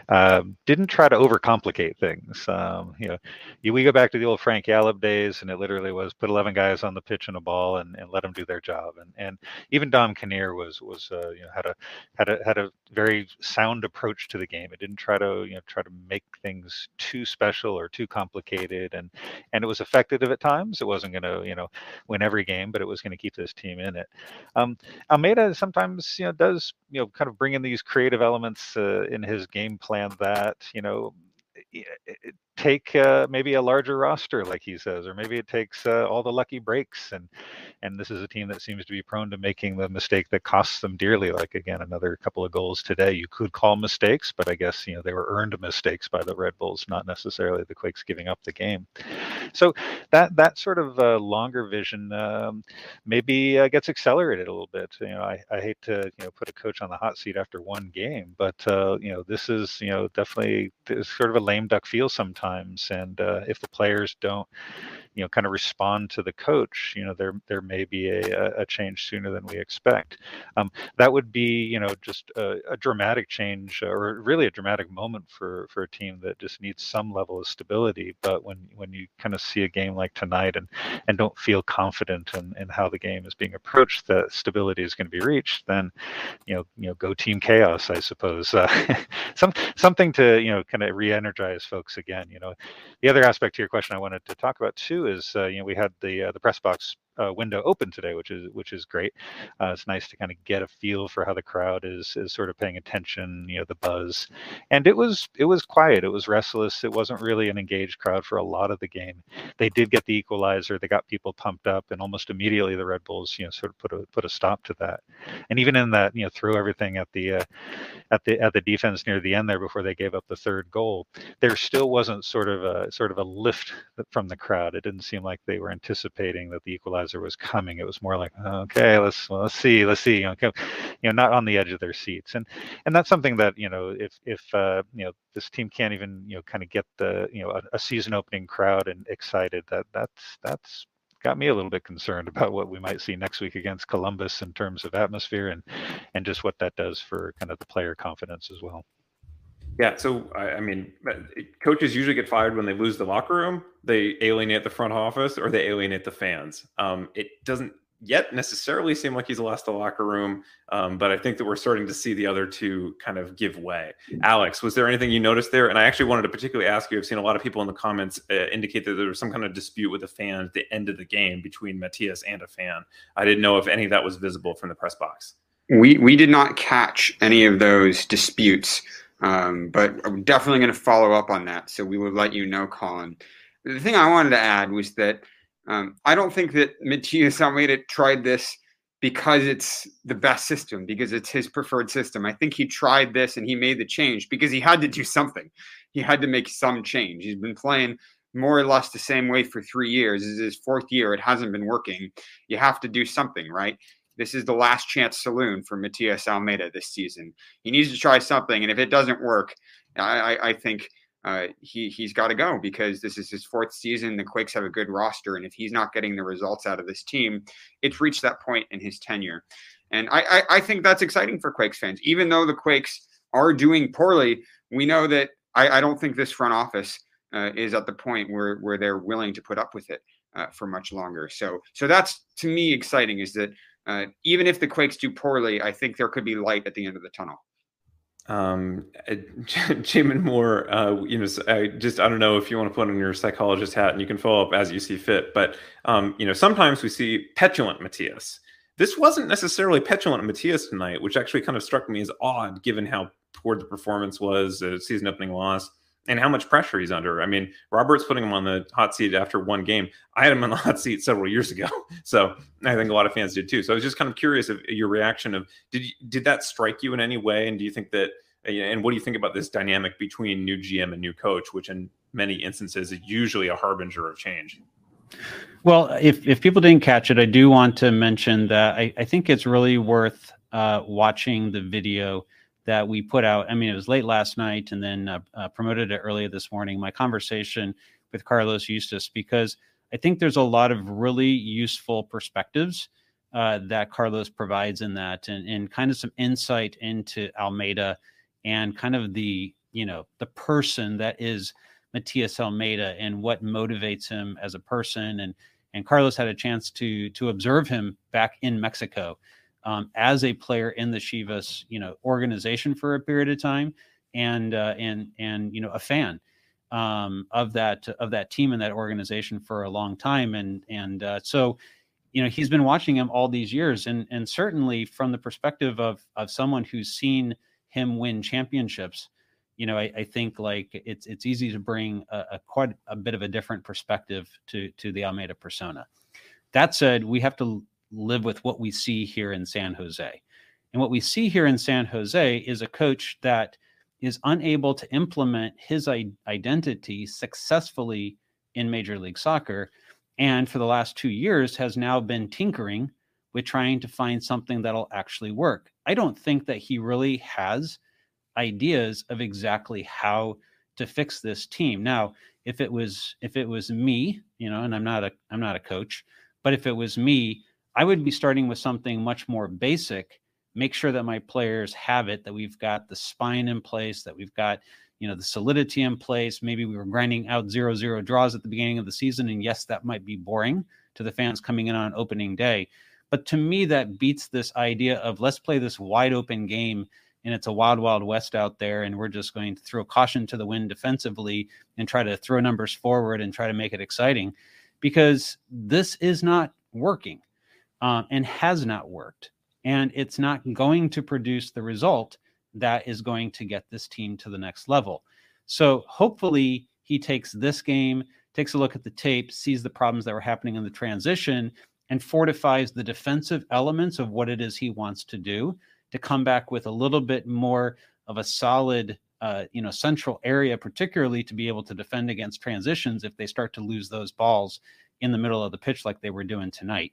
uh, didn't try to overcomplicate things. Um, you know, you, we go back to the old Frank Yallop days, and it literally was put 11 guys on the pitch and a ball and, and let them do their job. And and even Dom Kinnear was was uh, you know had a had a had a very sound approach to the game. It didn't try to you know try to make things too special or too complicated, and and it was effective at times. It wasn't going to you know win every game, but it was going to keep this team in it. Um, Almeyda sometimes you know does you know kind of bring in these creative elements uh, in his game plan that you know take uh, maybe a larger roster, like he says, or maybe it takes uh, all the lucky breaks. And and this is a team that seems to be prone to making the mistake that costs them dearly. Like again, another couple of goals today. You could call mistakes, but I guess you know they were earned mistakes by the Red Bulls, not necessarily the Quakes giving up the game. So that that sort of uh, longer vision um, maybe uh, gets accelerated a little bit. You know, I, I hate to you know put a coach on the hot seat after one game, but uh, you know this is you know definitely sort of a lame duck feel sometimes. And uh, if the players don't you know kind of respond to the coach, you know there there may be a, a change sooner than we expect. Um, that would be you know just a, a dramatic change or really a dramatic moment for for a team that just needs some level of stability. But when when you kind of see a game like tonight and and don't feel confident in, in how the game is being approached, that stability is going to be reached, then you know you know go team chaos, I suppose. Uh, some something to you know kind of re-energize folks again. You know, the other aspect to your question I wanted to talk about too is uh, you know we had the uh, the press box uh, window open today, which is which is great. Uh, it's nice to kind of get a feel for how the crowd is is sort of paying attention, you know, the buzz. And it was it was quiet. It was restless. It wasn't really an engaged crowd for a lot of the game. They did get the equalizer. They got people pumped up, and almost immediately the Red Bulls, you know, sort of put a put a stop to that. And even in that, you know, throw everything at the uh, at the at the defense near the end there before they gave up the third goal, there still wasn't sort of a sort of a lift from the crowd. It didn't seem like they were anticipating that the equalizer was coming. It was more like, okay, let's let's see, let's see, you know, you know, not on the edge of their seats, and and that's something that you know, if if uh, you know this team can't even you know kind of get the you know a, a season opening crowd and excited, that that's that's got me a little bit concerned about what we might see next week against Columbus in terms of atmosphere and and just what that does for kind of the player confidence as well. Yeah, so I, mean, coaches usually get fired when they lose the locker room. They alienate the front office, or they alienate the fans. Um, it doesn't yet necessarily seem like he's lost the locker room, um, but I think that we're starting to see the other two kind of give way. Alex, was there anything you noticed there? And I actually wanted to particularly ask you. I've seen a lot of people in the comments uh, indicate that there was some kind of dispute with a fan at the end of the game between Matias and a fan. I didn't know if any of that was visible from the press box. We we did not catch any of those disputes. Um, but I'm definitely going to follow up on that. So we will let you know, Colin. The thing I wanted to add was that um, I don't think that Matias Almeyda tried this because it's the best system, because it's his preferred system. I think he tried this and he made the change because he had to do something. He had to make some change. He's been playing more or less the same way for three years. This is his fourth year. It hasn't been working. You have to do something, right? This is the last chance saloon for Matias Almeyda this season. He needs to try something, and if it doesn't work, I, I think uh, he he's got to go because this is his fourth season. The Quakes have a good roster, and if he's not getting the results out of this team, it's reached that point in his tenure. And I, I, I think that's exciting for Quakes fans. Even though the Quakes are doing poorly, we know that I, I don't think this front office uh, is at the point where where they're willing to put up with it uh, for much longer. So so that's to me exciting. Is that uh, even if the Quakes do poorly, I think there could be light at the end of the tunnel. Um, Jamon Moore, uh, you know, I just I don't know if you want to put on your psychologist hat, and you can follow up as you see fit. But um, you know, sometimes we see petulant Matias. This wasn't necessarily petulant Matias tonight, which actually kind of struck me as odd, given how poor the performance was, a season opening loss and how much pressure he's under. I mean, Robert's putting him on the hot seat after one game. I had him on the hot seat several years ago, so I think a lot of fans did too. So I was just kind of curious of your reaction of did you, did that strike you in any way, and do you think that and what do you think about this dynamic between new GM and new coach, which in many instances is usually a harbinger of change? Well, if if people didn't catch it, I do want to mention that I, I think it's really worth uh, watching the video that we put out. I mean, it was late last night and then uh, uh, promoted it earlier this morning. My conversation with Carlos Eustace, because I think there's a lot of really useful perspectives uh, that Carlos provides in that, and, and kind of some insight into Almeyda and kind of the you know the person that is Matias Almeyda and what motivates him as a person and and Carlos had a chance to to observe him back in Mexico um, as a player in the Chivas, you know, organization for a period of time, and uh, and and you know, a fan um, of that of that team and that organization for a long time, and and uh, so, you know, he's been watching him all these years, and and certainly from the perspective of of someone who's seen him win championships, you know, I, I think like it's it's easy to bring a, a quite a bit of a different perspective to to the Almeyda persona. That said, we have to live with what we see here in San Jose. And what we see here in San Jose is a coach that is unable to implement his identity successfully in Major League Soccer. And for the last two years has now been tinkering with trying to find something that'll actually work. I don't think that he really has ideas of exactly how to fix this team. Now, if it was if it was me, you know, and I'm not a I'm not a coach, but if it was me, I would be starting with something much more basic. Make sure that my players have it, that we've got the spine in place, that we've got you know the solidity in place. Maybe we were grinding out zero zero draws at the beginning of the season, and yes, that might be boring to the fans coming in on opening day. But to me, that beats this idea of let's play this wide open game and it's a wild, wild west out there, and we're just going to throw caution to the wind defensively and try to throw numbers forward and try to make it exciting because this is not working um, and has not worked. And it's not going to produce the result that is going to get this team to the next level. So hopefully he takes this game, takes a look at the tape, sees the problems that were happening in the transition, and fortifies the defensive elements of what it is he wants to do to come back with a little bit more of a solid uh, you know central area particularly to be able to defend against transitions if they start to lose those balls in the middle of the pitch like they were doing tonight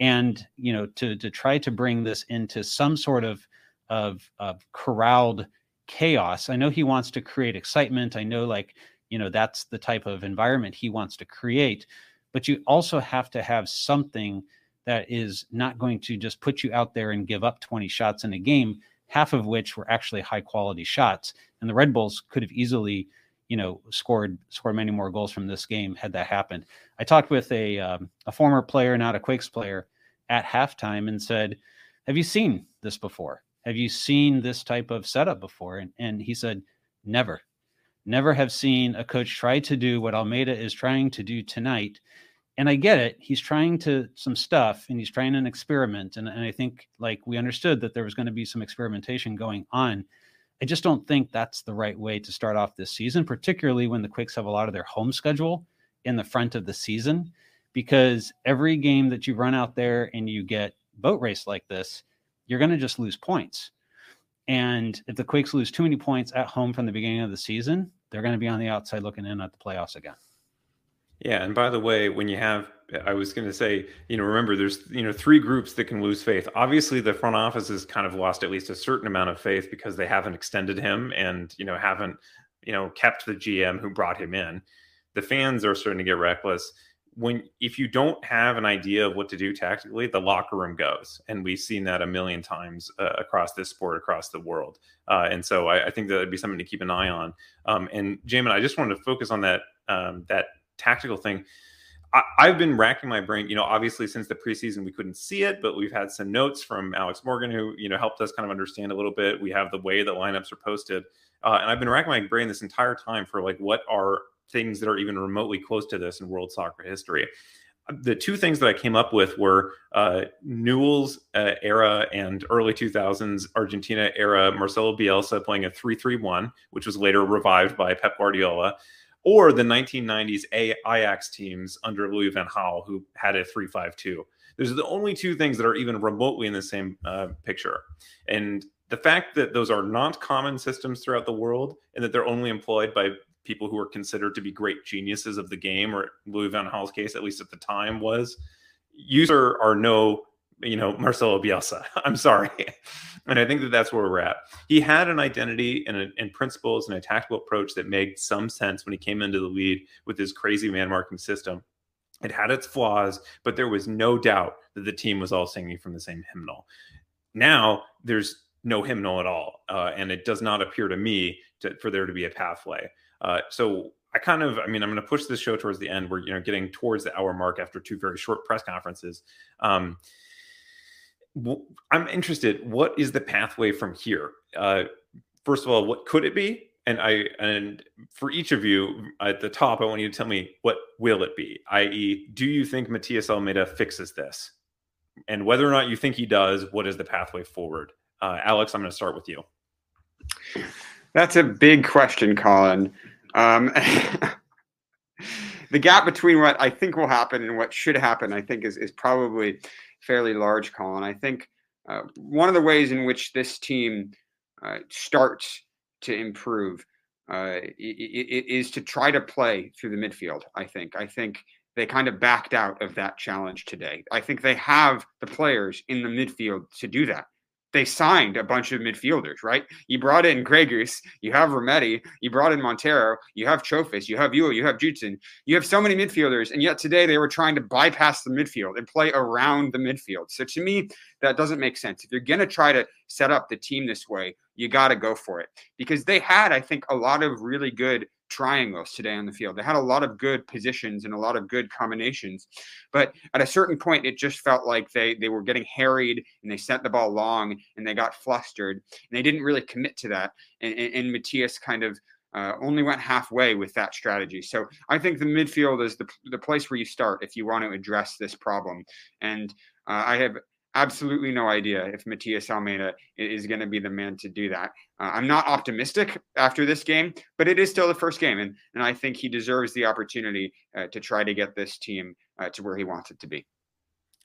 and you know to to try to bring this into some sort of of of corralled chaos. I know he wants to create excitement. I know like you know that's the type of environment he wants to create. But you also have to have something that is not going to just put you out there and give up 20 shots in a game, half of which were actually high quality shots. And the Red Bulls could have easily, you know, scored scored many more goals from this game had that happened. I talked with a um, a former player, not a Quakes player, at halftime and said, "Have you seen this before? Have you seen this type of setup before?" And and he said, "Never." Never have seen a coach try to do what Almeyda is trying to do tonight and I get it. He's trying to some stuff and he's trying an experiment. And, and I think like we understood that there was going to be some experimentation going on. I just don't think that's the right way to start off this season, particularly when the Quakes have a lot of their home schedule in the front of the season. Because every game that you run out there and you get boat race like this, you're going to just lose points. And if the Quakes lose too many points at home from the beginning of the season, they're going to be on the outside looking in at the playoffs again. Yeah, and by the way, when you have, I was going to say, you know, remember there's, you know, three groups that can lose faith. Obviously, the front office has kind of lost at least a certain amount of faith because they haven't extended him and, you know, haven't, you know, kept the GM who brought him in. The fans are starting to get reckless. When if you don't have an idea of what to do tactically, the locker room goes, and we've seen that a million times uh, across this sport, across the world. Uh, and so I, I think that would be something to keep an eye on. Um, and Jamon, I just wanted to focus on that um, that tactical thing. I, have been racking my brain. You know, obviously since the preseason we couldn't see it, but we've had some notes from Alex Morgan who you know helped us kind of understand a little bit. We have the way that lineups are posted, uh, and I've been racking my brain this entire time for like what are things that are even remotely close to this in world soccer history. The two things that I came up with were uh, Newell's uh, era and early 2000s Argentina era Marcelo Bielsa playing a 3 3 1, which was later revived by Pep Guardiola or the 1990s Ajax teams under Louis van Gaal, who had a 3-5-2. Those are the only two things that are even remotely in the same uh, picture. And the fact that those are not common systems throughout the world and that they're only employed by people who are considered to be great geniuses of the game, or Louis van Gaal's case, at least at the time, was user are no you know, Marcelo Bielsa. I'm sorry. and I think that that's where we're at. He had an identity and, and principles and a tactical approach that made some sense when he came into the lead with his crazy man marking system. It had its flaws, but there was no doubt that the team was all singing from the same hymnal. Now there's no hymnal at all, uh, and it does not appear to me to, for there to be a pathway. Uh, so I kind of, I mean, I'm going to push this show towards the end. We're you know getting towards the hour mark after two very short press conferences. Um, I'm interested. What is the pathway from here? Uh, first of all, what could it be? And I and for each of you at the top, I want you to tell me what will it be. I.e., do you think Matias Almeyda fixes this? And whether or not you think he does, what is the pathway forward? Uh, Alex, I'm going to start with you. That's a big question, Colin. Um, the gap between what I think will happen and what should happen, I think, is is probably fairly large, Colin. I think uh, one of the ways in which this team uh, starts to improve uh, is to try to play through the midfield. I think. I think they kind of backed out of that challenge today. I think they have the players in the midfield to do that. They signed a bunch of midfielders, right? You brought in Gregus, you have Remedi, you brought in Monteiro, you have Chofis, you have you, you have Judson, you have so many midfielders, and yet today they were trying to bypass the midfield and play around the midfield. So to me, that doesn't make sense. If you're going to try to set up the team this way, you got to go for it because they had, I think, a lot of really good triangles today on the field. They had a lot of good positions and a lot of good combinations. But at a certain point, it just felt like they they were getting harried and they sent the ball long and they got flustered and they didn't really commit to that. And, and, and Matias kind of uh, only went halfway with that strategy. So I think the midfield is the, the place where you start if you want to address this problem. And uh, I have absolutely no idea if Matias Almeyda is going to be the man to do that. Uh, I'm not optimistic after this game, but it is still the first game, and and I think he deserves the opportunity uh, to try to get this team uh, to where he wants it to be.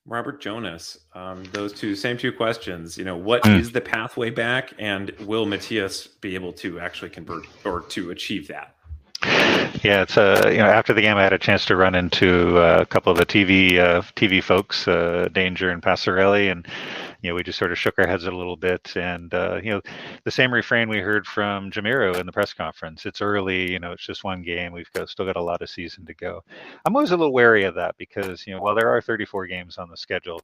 Robert Jonas, um, those two same two questions. You know, what mm. is the pathway back, and will Matias be able to actually convert or to achieve that? Yeah, it's uh, you know after the game I had a chance to run into uh, a couple of the TV uh, TV folks, uh, Danger and Passarelli, and you know, we just sort of shook our heads a little bit. And, uh, you know, the same refrain we heard from Jamiro in the press conference it's early, you know, it's just one game. We've got, still got a lot of season to go. I'm always a little wary of that because, you know, while there are 34 games on the schedule,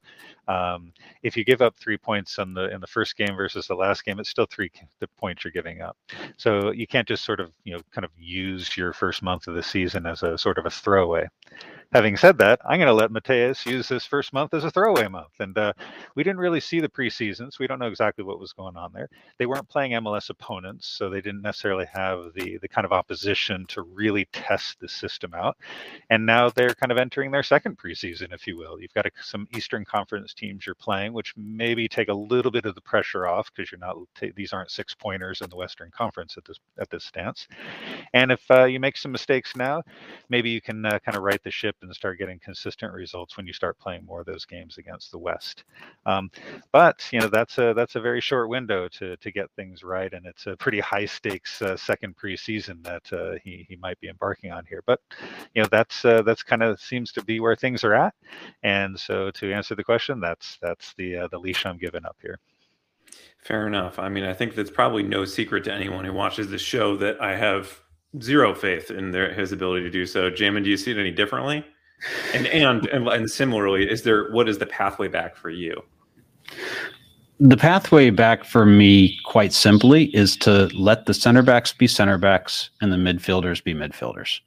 um, if you give up three points on the in the first game versus the last game, it's still three the points you're giving up. So you can't just sort of, you know, kind of use your first month of the season as a sort of a throwaway. Having said that, I'm going to let Matias use this first month as a throwaway month. And uh, we didn't really see the preseason, so we don't know exactly what was going on there. They weren't playing MLS opponents, so they didn't necessarily have the the kind of opposition to really test the system out. And now they're kind of entering their second preseason, if you will. You've got a, some Eastern Conference teams you're playing, which maybe take a little bit of the pressure off because you're not these aren't six pointers in the Western Conference at this at this stance. And if uh, you make some mistakes now, maybe you can uh, kind of right the ship and start getting consistent results when you start playing more of those games against the West. Um, but you know that's a that's a very short window to to get things right, and it's a pretty high stakes uh, second preseason that uh, he he might be embarking on here. But you know that's uh, that's kind of seems to be where things are at, and so to answer the question, that's that's the uh, the leash I'm giving up here. Fair enough. I mean, I think that's probably no secret to anyone who watches the show that I have zero faith in their his ability to do so. Jamon, do you see it any differently? And and and, and similarly, is there what is the pathway back for you? The pathway back for me, quite simply, is to let the center backs be center backs and the midfielders be midfielders.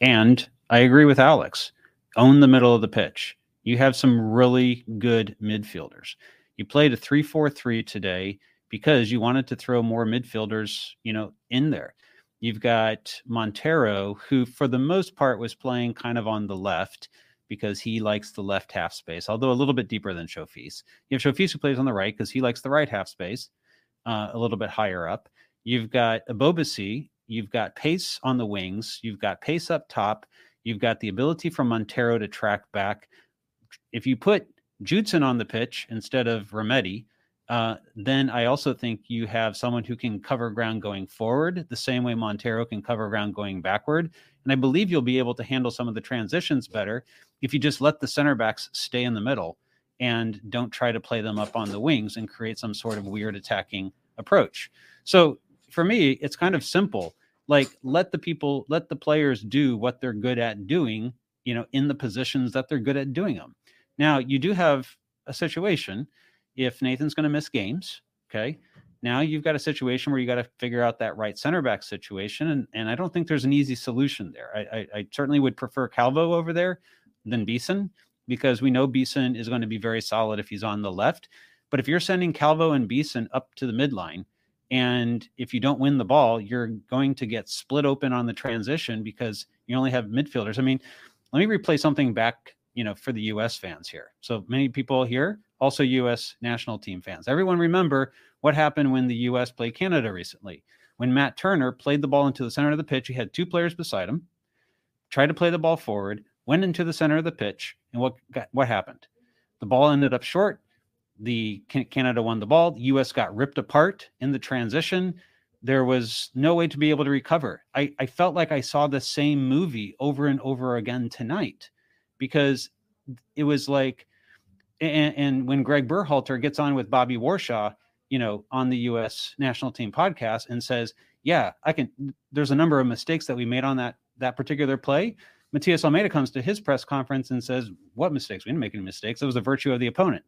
And I agree with Alex. Own the middle of the pitch. You have some really good midfielders. You played a 3-4-3 today because you wanted to throw more midfielders, you know, in there. You've got Monteiro, who for the most part was playing kind of on the left because he likes the left half space, although a little bit deeper than Chofis. You have Chofis who plays on the right because he likes the right half space, uh, a little bit higher up. You've got Ebobisse, you've got pace on the wings, you've got pace up top, you've got the ability for Monteiro to track back. If you put Judson on the pitch instead of Remedi, uh, then I also think you have someone who can cover ground going forward the same way Monteiro can cover ground going backward. And I believe you'll be able to handle some of the transitions better if you just let the center backs stay in the middle and don't try to play them up on the wings and create some sort of weird attacking approach. So for me, it's kind of simple. Like let the people, let the players do what they're good at doing, you know, in the positions that they're good at doing them. Now, you do have a situation if Nathan's going to miss games, okay, now you've got a situation where you got to figure out that right center back situation. And, and I don't think there's an easy solution there. I, I, I certainly would prefer Calvo over there than Beason because we know Beason is going to be very solid if he's on the left. But if you're sending Calvo and Beason up to the midline, and if you don't win the ball, you're going to get split open on the transition because you only have midfielders. I mean, let me replay something back, you know, for the US fans here. So many people here also U.S. national team fans. Everyone remember what happened when the U.S. played Canada recently. When Matt Turner played the ball into the center of the pitch, he had two players beside him, tried to play the ball forward, went into the center of the pitch, and what got, what happened? The ball ended up short. The Canada won the ball. The U.S. got ripped apart in the transition. There was no way to be able to recover. I, I felt like I saw the same movie over and over again tonight because it was like and, and when Greg Berhalter gets on with Bobby Warshaw, you know, on the U.S. national team podcast and says, "Yeah, I can." There's a number of mistakes that we made on that that particular play. Matias Almeyda comes to his press conference and says, "What mistakes? We didn't make any mistakes. It was the virtue of the opponent."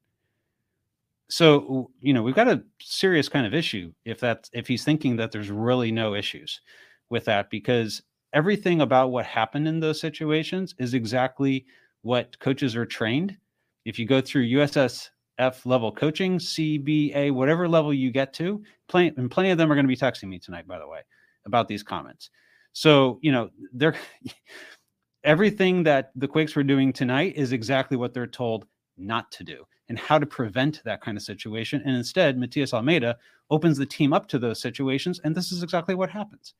So you know, we've got a serious kind of issue if that's if he's thinking that there's really no issues with that because everything about what happened in those situations is exactly what coaches are trained. If you go through USS F level coaching, CBA, whatever level you get to. Plenty, and plenty of them are going to be texting me tonight, by the way, about these comments. So, you know, they're everything that the Quakes were doing tonight is exactly what they're told not to do and how to prevent that kind of situation. And instead, Matias Almeyda opens the team up to those situations. And this is exactly what happens.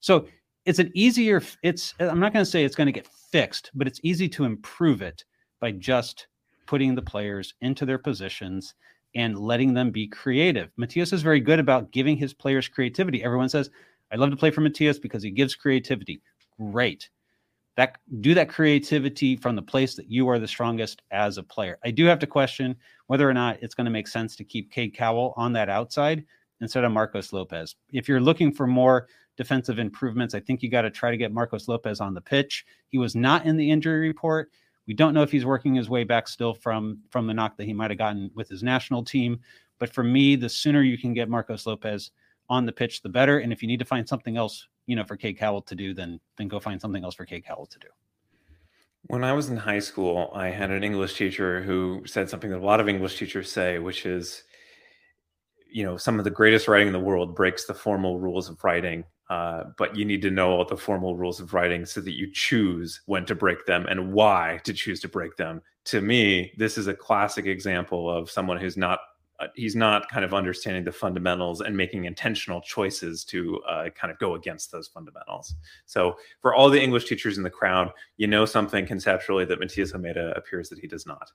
So it's an easier, it's, I'm not going to say it's going to get fixed, but it's easy to improve it by just putting the players into their positions and letting them be creative. Matias is very good about giving his players creativity. Everyone says, I love to play for Matias because he gives creativity. Great. That do that creativity from the place that you are the strongest as a player. I do have to question whether or not it's going to make sense to keep Cade Cowell on that outside instead of Marcos Lopez. If you're looking for more defensive improvements, I think you got to try to get Marcos Lopez on the pitch. He was not in the injury report. We don't know if he's working his way back still from from the knock that he might have gotten with his national team. But for me, the sooner you can get Marcos Lopez on the pitch, the better. And if you need to find something else, you know, for Cade Cowell to do, then then go find something else for Cade Cowell to do. When I was in high school, I had an English teacher who said something that a lot of English teachers say, which is, you know, some of the greatest writing in the world breaks the formal rules of writing uh, but you need to know all the formal rules of writing so that you choose when to break them and why to choose to break them. To me, this is a classic example of someone who's not he's not kind of understanding the fundamentals and making intentional choices to uh, kind of go against those fundamentals. So, for all the English teachers in the crowd, you know something conceptually that Matias Almeyda appears that he does not.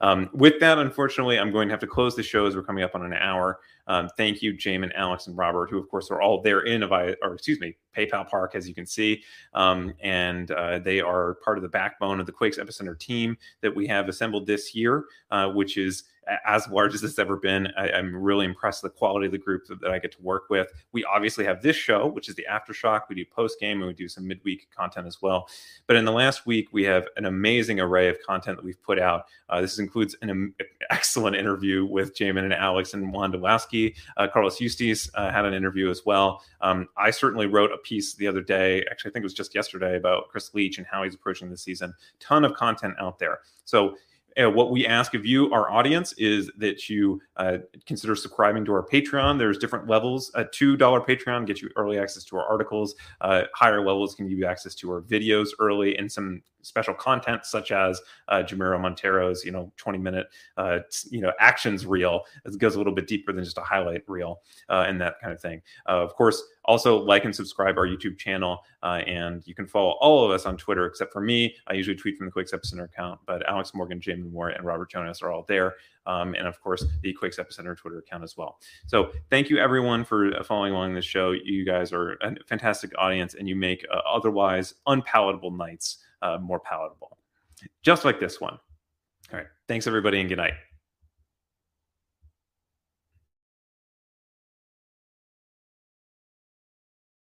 Um, with that, unfortunately, I'm going to have to close the show as we're coming up on an hour. Um, thank you, Jamon, Alex, and Robert, who of course are all there in Avaya, or excuse me, PayPal Park, as you can see, um, and uh, they are part of the backbone of the Quakes Epicenter team that we have assembled this year, uh, which is as large as it's ever been. I, am really impressed with the quality of the group that, that, I get to work with. We obviously have this show, which is the aftershock. We do post game and we do some midweek content as well. But in the last week, we have an amazing array of content that we've put out. Uh, this includes an um, excellent interview with Jamon and Alex and Wondolowski. Uh, Carlos Eustace uh, had an interview as well. Um, I certainly wrote a piece the other day. Actually, I think it was just yesterday about Chris Leitch and how he's approaching the season. Ton of content out there. So what we ask of you, our audience, is that you uh, consider subscribing to our Patreon. There's different levels. A $2 Patreon gets you early access to our articles. Uh, higher levels can give you access to our videos early and some special content such as uh, Jamiro Monteiro's, you know, 20 minute, uh, you know, actions reel. It goes a little bit deeper than just a highlight reel uh, and that kind of thing. Uh, of course, also like and subscribe our YouTube channel, uh, and you can follow all of us on Twitter except for me. I usually tweet from the Quakes Epicenter account, but Alex Morgan, Jamon Moore, and Robert Jonas are all there. Um, and of course, the Quakes Epicenter Twitter account as well. So thank you everyone for uh, following along this show. You guys are a fantastic audience, and you make otherwise unpalatable nights uh, more palatable, just like this one. All right. Thanks, everybody, and good night.